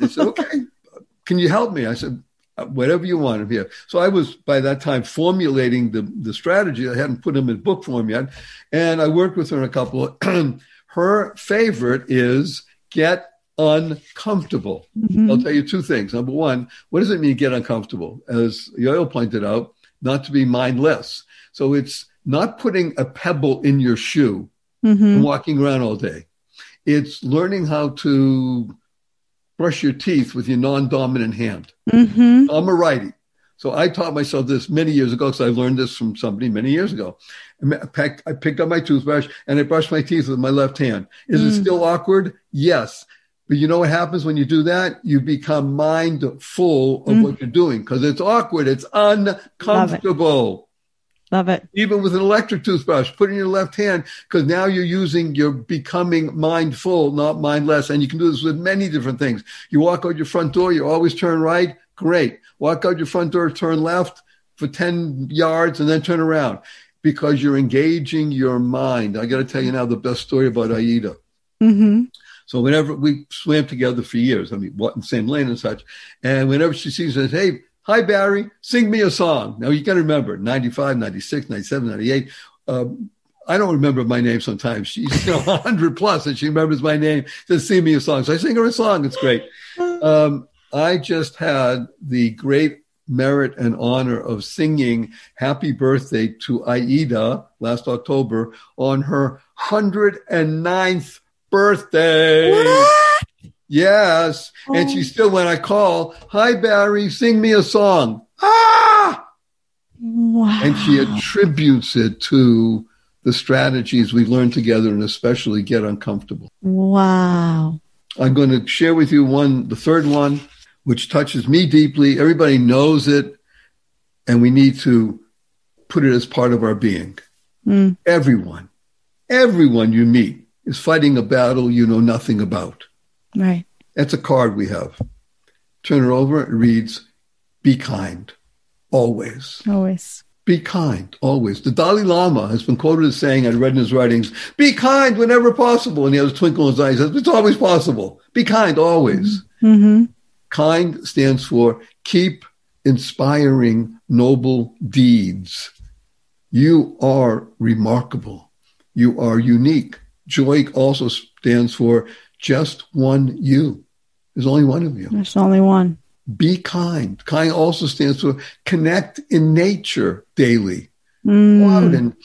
Speaker 2: I said, okay, can you help me? I said, uh, whatever you want. Here. So I was by that time formulating the, the strategy. I hadn't put them in book form yet. And I worked with her in a couple her favorite is get uncomfortable. Mm-hmm. I'll tell you two things. Number one, what does it mean get uncomfortable? As Yael pointed out, not to be mindless. So it's not putting a pebble in your shoe mm-hmm. and walking around all day. It's learning how to brush your teeth with your non-dominant hand. Mm-hmm. I'm a righty. So I taught myself this many years ago because I learned this from somebody many years ago. I picked up my toothbrush and I brushed my teeth with my left hand. Is mm. it still awkward? Yes. But you know what happens when you do that? You become mindful of mm. what you're doing because it's awkward. It's uncomfortable.
Speaker 1: Love it. Love it.
Speaker 2: Even with an electric toothbrush, put in your left hand because now you're using, you're becoming mindful, not mindless. And you can do this with many different things. You walk out your front door, you always turn right. Great. Walk out your front door, turn left for 10 yards and then turn around because you're engaging your mind. I got to tell you now the best story about Aida. Mm-hmm. So whenever we swam together for years, I mean, what in same lane and such, and whenever she sees us, hey, hi Barry, sing me a song. Now you got to remember, 95, 96, 97, 98. Um, I don't remember my name sometimes. She's you know 100 plus and she remembers my name. Says, sing me a song. So I sing her a song. It's great. Um, I just had the great merit and honor of singing happy birthday to Aida last October on her 109th birthday.
Speaker 1: What?
Speaker 2: Yes. Oh. And she oh. still, when I call, hi, Barry, sing me a song. Ah!
Speaker 1: Wow.
Speaker 2: And she attributes it to the strategies we learned together and especially get uncomfortable.
Speaker 1: Wow.
Speaker 2: I'm going to share with you one, the third one which touches me deeply. Everybody knows it, and we need to put it as part of our being. Mm. Everyone, everyone you meet is fighting a battle you know nothing about.
Speaker 1: Right.
Speaker 2: That's a card we have. Turn it over. It reads, "Be kind, always."
Speaker 1: Always.
Speaker 2: Be kind, always. The Dalai Lama has been quoted as saying, I read in his writings, be kind whenever possible. And he has a twinkle in his eye. He says, it's always possible. Be kind, always. Mm-hmm. Kind stands for keep inspiring noble deeds. You are remarkable. You are unique. Joy also stands for just one you. There's only one of you.
Speaker 1: There's only one.
Speaker 2: Be kind. Kind also stands for connect in nature daily. Mm. Go out and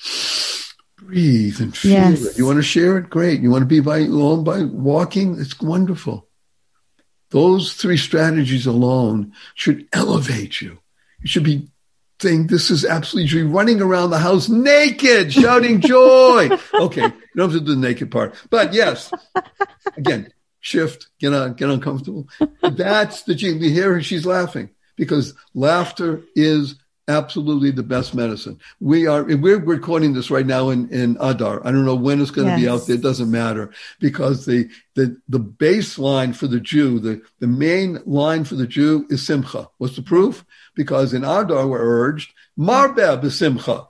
Speaker 2: breathe and feel yes. it. You want to share it? Great. You want to be by alone by walking? It's wonderful. Those three strategies alone should elevate you. You should be saying, This is absolutely true. Running around the house naked, shouting joy. okay, you don't have to do the naked part. But yes, again, shift, get on, get uncomfortable. That's the gene. We hear her, she's laughing because laughter is absolutely the best medicine. We are we're recording this right now in in Adar. I don't know when it's going to yes. be out there. It doesn't matter because the the the baseline for the Jew, the the main line for the Jew is simcha. What's the proof? Because in Adar we're urged marbeh b'simcha.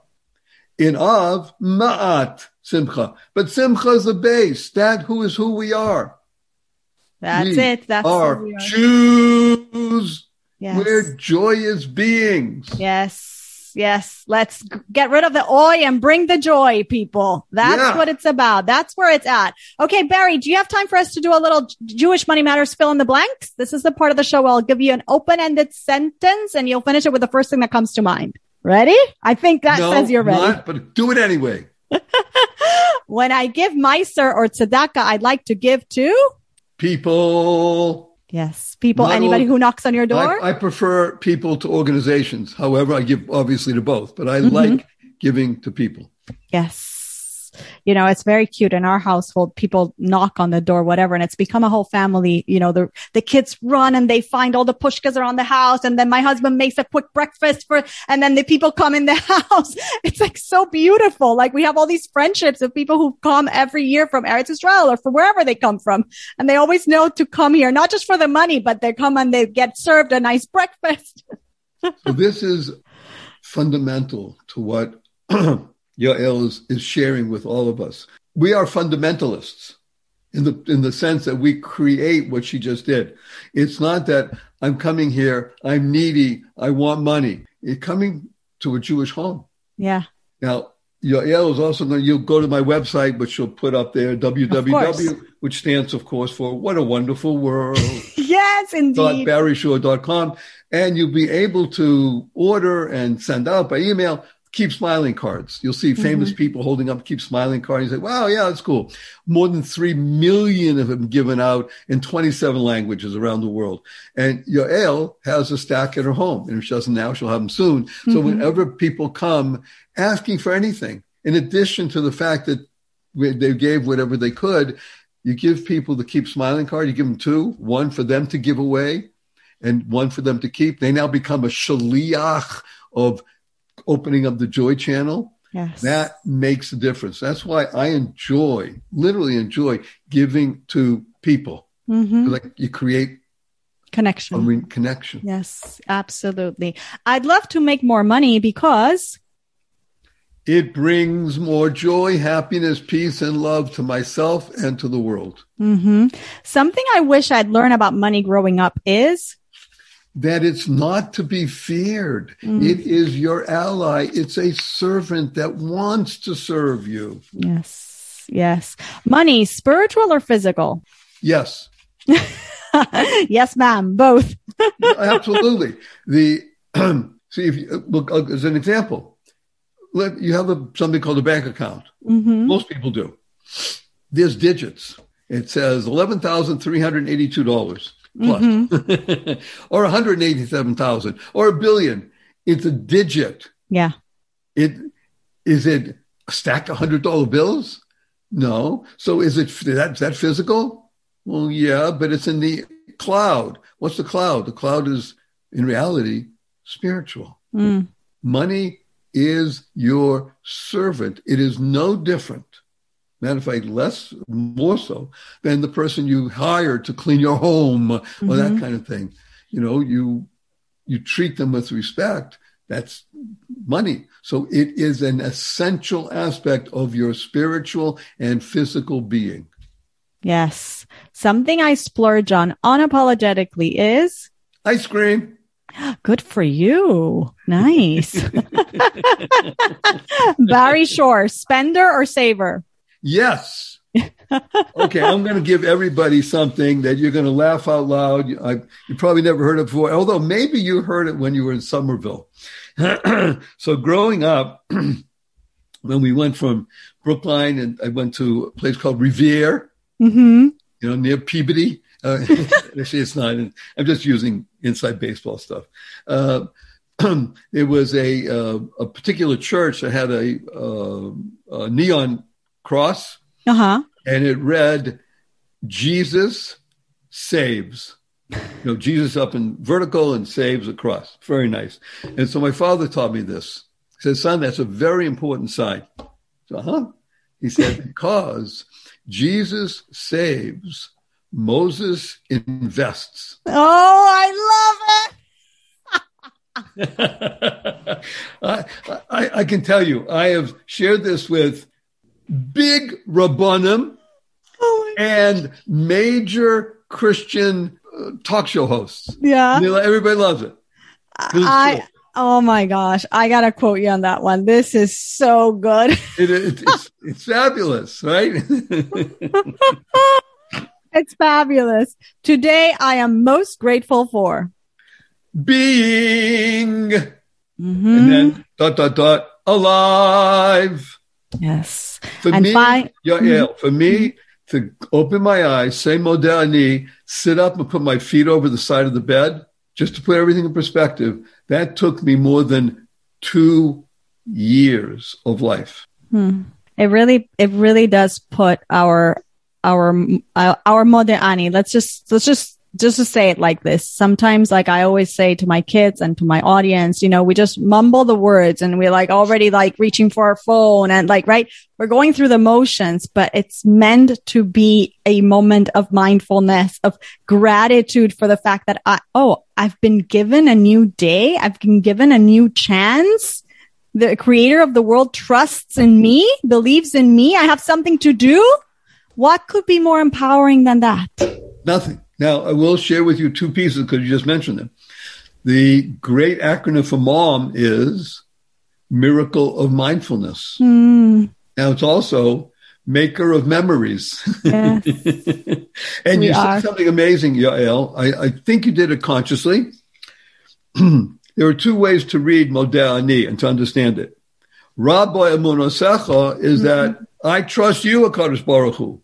Speaker 2: In Av ma'at simcha. But simcha is the base. That who is who we are.
Speaker 1: That's we it. That's
Speaker 2: are, are Jews. Yes. We're joyous beings.
Speaker 1: Yes. Yes. Let's get rid of the oi and bring the joy, people. That's yeah. what it's about. That's where it's at. Okay, Barry, do you have time for us to do a little Jewish Money Matters fill in the blanks? This is the part of the show where I'll give you an open ended sentence and you'll finish it with the first thing that comes to mind. Ready? I think that no, says you're ready. Not,
Speaker 2: but do it anyway.
Speaker 1: when I give Maaser or Tzedakah, I'd like to give to
Speaker 2: people.
Speaker 1: Yes. People,
Speaker 2: Not
Speaker 1: anybody
Speaker 2: all-
Speaker 1: who knocks on your door?
Speaker 2: I, I prefer people to organizations. However, I give obviously to both, but I
Speaker 1: Mhm.
Speaker 2: like giving to people.
Speaker 1: Yes. You know, it's very cute in our household. People knock on the door, whatever, and it's become a whole family. You know, the, the kids run and they find all the pushkas around the house. And then my husband makes a quick breakfast for, and then the people come in the house. It's like so beautiful. Like we have all these friendships of people who come every year from Eretz Israel or from wherever they come from. And they always know to come here, not just for the money, but they come and they get served a nice breakfast.
Speaker 2: So this is fundamental to what Yael is, is sharing with all of us. We are fundamentalists in the in the sense that we create what she just did. It's not that I'm coming here, I'm needy, I want money. It's coming to a Jewish home.
Speaker 1: Yeah.
Speaker 2: Now, Yael is also going to, you'll go to my website, which she'll put up there, www, which stands, of course, for What a Wonderful World.
Speaker 1: Yes, indeed.
Speaker 2: barryshore.com and you'll be able to order and send out by email keep smiling cards. You'll see famous people holding up keep smiling cards. You say wow yeah that's cool. More than 3 million of them given out in 27 languages around the world. And Yael has a stack at her home and if she doesn't now she'll have them soon. So
Speaker 1: Mhm.
Speaker 2: whenever people come asking for anything in addition to the fact that they gave whatever they could you give people the keep smiling card you give them two one for them to give away and one for them to keep. They now become a shaliach of opening up the joy channel
Speaker 1: Yes.
Speaker 2: that makes a difference that's why i enjoy literally enjoy giving to people
Speaker 1: Mhm.
Speaker 2: like you create
Speaker 1: Connection.
Speaker 2: a re- connection
Speaker 1: Yes, absolutely. I'd love to make more money because
Speaker 2: it brings more joy happiness peace and love to myself and to the world
Speaker 1: Mhm. something I wish I'd learned about money growing up is
Speaker 2: that it's not to be feared.
Speaker 1: Mm.
Speaker 2: It is your ally. It's a servant that wants to serve you.
Speaker 1: yes, yes, money, spiritual or physical?
Speaker 2: Yes,
Speaker 1: yes, ma'am, both.
Speaker 2: absolutely. the see if you look uh, as an example, let you have a, something called a bank account.
Speaker 1: hmm
Speaker 2: Most people do. There's digits. It says eleven thousand three hundred eighty-two dollars plus, or hundred eighty-seven thousand, or a billion. It's a digit.
Speaker 1: Yeah.
Speaker 2: It is it a stack of hundred dollar bills? No. So is it that is that physical? Well, yeah, but it's in the cloud. What's the cloud? The cloud is in reality spiritual.
Speaker 1: Mm.
Speaker 2: Money is your servant. It is no different. Matter of fact, less, more so than the person you hire to clean your home or that
Speaker 1: Mhm.
Speaker 2: kind of thing. You know, you you treat them with respect. That's money. So it is an essential aspect of your spiritual and physical being.
Speaker 1: Yes. Something I splurge on unapologetically is
Speaker 2: Ice cream.
Speaker 1: good for you. Nice. Barry Shore, spender or saver?
Speaker 2: Yes. okay, I'm going to give everybody something that you're going to laugh out loud. You, I, you probably never heard it before, although maybe you heard it when you were in Somerville. so growing up, when we went from Brookline and I went to a place called Revere,
Speaker 1: Mm-hmm.
Speaker 2: you know, near Peabody. Uh, actually, it's not. I'm just using inside baseball stuff. Uh, it was a uh, a particular church that had a, uh, a neon cross,
Speaker 1: Uh huh.
Speaker 2: and it read, "Jesus saves." You know, Jesus up in vertical and saves across. Very nice. And so my father taught me this. He said, "Son, that's a very important sign." So, huh? He said, "Because Jesus saves." Moses invests.
Speaker 1: Oh, I love it.
Speaker 2: I, I, I can tell you, I have shared this with big rabbanim
Speaker 1: Oh
Speaker 2: and major Christian uh, talk show hosts.
Speaker 1: yeah.
Speaker 2: They Everybody loves it.
Speaker 1: I,
Speaker 2: true.
Speaker 1: oh my gosh. I got to quote you on that one. This is so good.
Speaker 2: It- it- it's, it's fabulous, right?
Speaker 1: It's fabulous. Today, I am most grateful for.
Speaker 2: Being, and
Speaker 1: Mhm.
Speaker 2: then dot, dot, dot, alive.
Speaker 1: Yes.
Speaker 2: For
Speaker 1: And
Speaker 2: me,
Speaker 1: Mhm.
Speaker 2: yeah, for me, to open my eyes, say Modeh Ani, sit up and put my feet over the side of the bed, just to put everything in perspective, that took me more than two years of life.
Speaker 1: Hmm. It really, it really does put our, our, our Modeh Ani. Let's just, let's just just to say it like this, sometimes like I always say to my kids and to my audience, you know, we just mumble the words and we're like already like reaching for our phone and like, right. We're going through the motions, but it's meant to be a moment of mindfulness, of gratitude for the fact that I, oh, I've been given a new day. I've been given a new chance. The creator of the world trusts in me, believes in me. I have something to do. What could be more empowering than that?
Speaker 2: Nothing. Now, I will share with you two pieces because you just mentioned them. The great acronym for MOM is Miracle of Mindfulness.
Speaker 1: Mm.
Speaker 2: Now, it's also Maker of Memories.
Speaker 1: Yes.
Speaker 2: and
Speaker 1: We
Speaker 2: you
Speaker 1: are.
Speaker 2: said something amazing, Yael. I, I think you did it consciously. there are two ways to read Modeh Ani and to understand it. Rabbah emunasecha is that I trust you, HaKadosh Baruch Hu.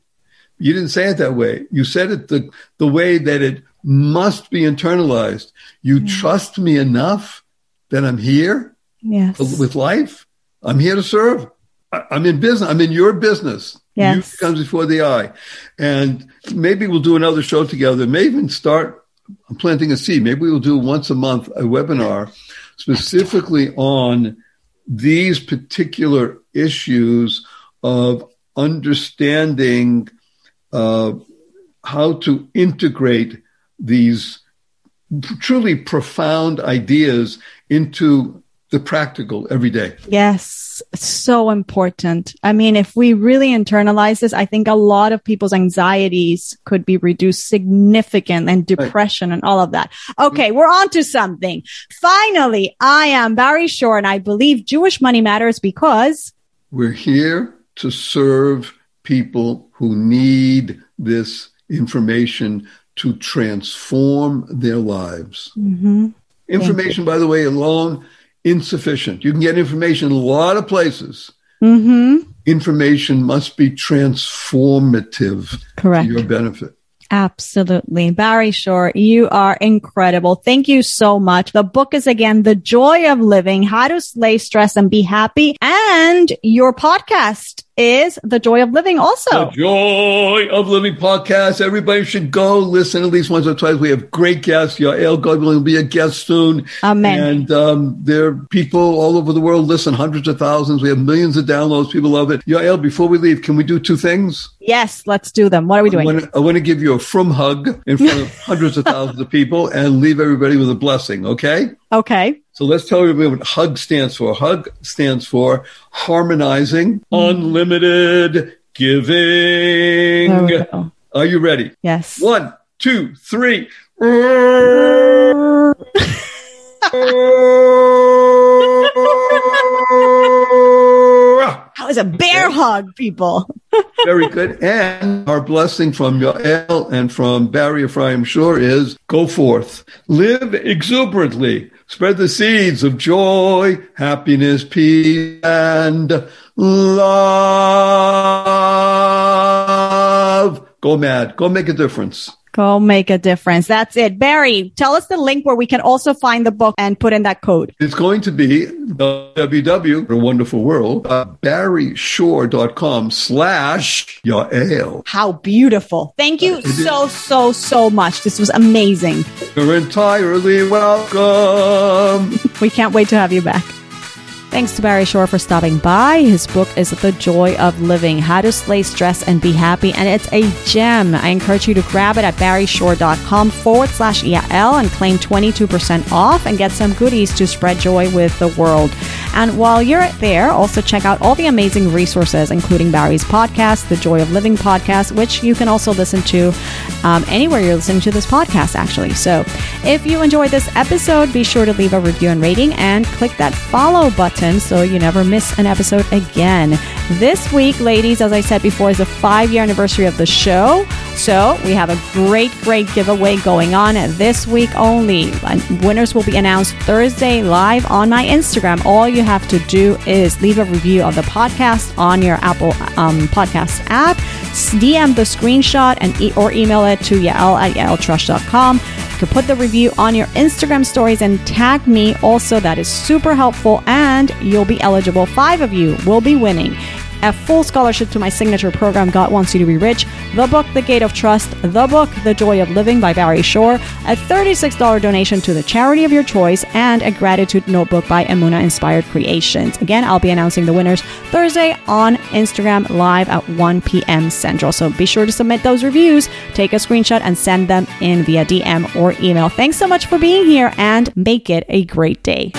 Speaker 2: You didn't say it that way. You said it the, the way that it must be internalized. You trust me enough that I'm here
Speaker 1: Yes.
Speaker 2: with life. I'm here to serve. I'm in business. I'm in your business.
Speaker 1: Yes.
Speaker 2: You comes before the eye. And maybe we'll do another show together. Maybe even start planting a seed. Maybe we'll do once a month a webinar specifically on these particular issues of understanding uh, how to integrate these truly profound ideas into the practical every day.
Speaker 1: Yes, so important. I mean, if we really internalize this, I think a lot of people's anxieties could be reduced significant and depression and all of that. Okay, we're on to something. Finally, I am Barry Shore and I believe Jewish money matters because
Speaker 2: We're here to serve people who need this information to transform their lives. Information, by the way, alone insufficient. You can get information in a lot of places.
Speaker 1: mm-hmm.
Speaker 2: Information must be transformative
Speaker 1: Correct.
Speaker 2: to your benefit.
Speaker 1: Absolutely. Barry Shore, you are incredible. Thank you so much. The book is again, The Joy of Living, How to Slay Stress and Be Happy. And your podcast is The Joy of Living also.
Speaker 2: The Joy of Living podcast. Everybody should go listen at least once or twice. We have great guests. Yael Godwin will be a guest soon.
Speaker 1: Amen.
Speaker 2: And um, there are people all over the world listen, hundreds of thousands. We have millions of downloads. People love it. Yael, before we leave, can we do two things?
Speaker 1: Yes, let's do them. What are we
Speaker 2: I
Speaker 1: doing?
Speaker 2: want, to, I want to give you a from hug in front of hundreds of thousands of people and leave everybody with a blessing, okay?
Speaker 1: Okay.
Speaker 2: So let's tell everybody what HUG stands for. HUG stands for Harmonizing Unlimited Giving.
Speaker 1: There we go.
Speaker 2: Are you ready?
Speaker 1: Yes.
Speaker 2: One, two, three.
Speaker 1: That was a bear hug, people.
Speaker 2: Very good. And our blessing from Yael and from Barry Ephraim Shore is go forth, live exuberantly, spread the seeds of joy, happiness, peace, and love. Go mad. Go make a difference.
Speaker 1: Go make a difference. That's it. Barry, tell us the link where we can also find the book and put in that code.
Speaker 2: It's going to be www, a wonderful world, uh, barryshore.com slash Yael.
Speaker 1: How beautiful. Thank you so, so, so much. This was amazing.
Speaker 2: You're entirely welcome.
Speaker 1: We can't wait to have you back. Thanks to Barry Shore for stopping by. His book is The Joy of Living How to Slay Stress and Be Happy. And it's a gem. I encourage you to grab it at barryshore.com forward slash Yael and claim 22% off and get some goodies to spread joy with the world. And while you're there, also check out all the amazing resources, including Barry's podcast, The Joy of Living podcast, which you can also listen to um, anywhere you're listening to this podcast, actually. So if you enjoyed this episode, be sure to leave a review and rating and click that follow button so you never miss an episode again. This week, ladies, as I said before, is the five year anniversary of the show. So we have a great, great giveaway going on this week only. Winners will be announced Thursday live on my Instagram. All you have to do is leave a review of the podcast on your Apple um, Podcast app. DM the screenshot and e- or email it to yael at yaeltrusch.com. You can put the review on your Instagram stories and tag me also. That is super helpful, and you'll be eligible. Five of you will be winning a full scholarship to my signature program, God Wants You to Be Rich, the book, The Gate of Trust, the book, The Joy of Living by Barry Shore, a $36 donation to the charity of your choice, and a gratitude notebook by Emuna Inspired Creations. Again, I'll be announcing the winners Thursday on Instagram live at 1 p.m. Central. So be sure to submit those reviews, take a screenshot, and send them in via DM or email. Thanks so much for being here and make it a great day.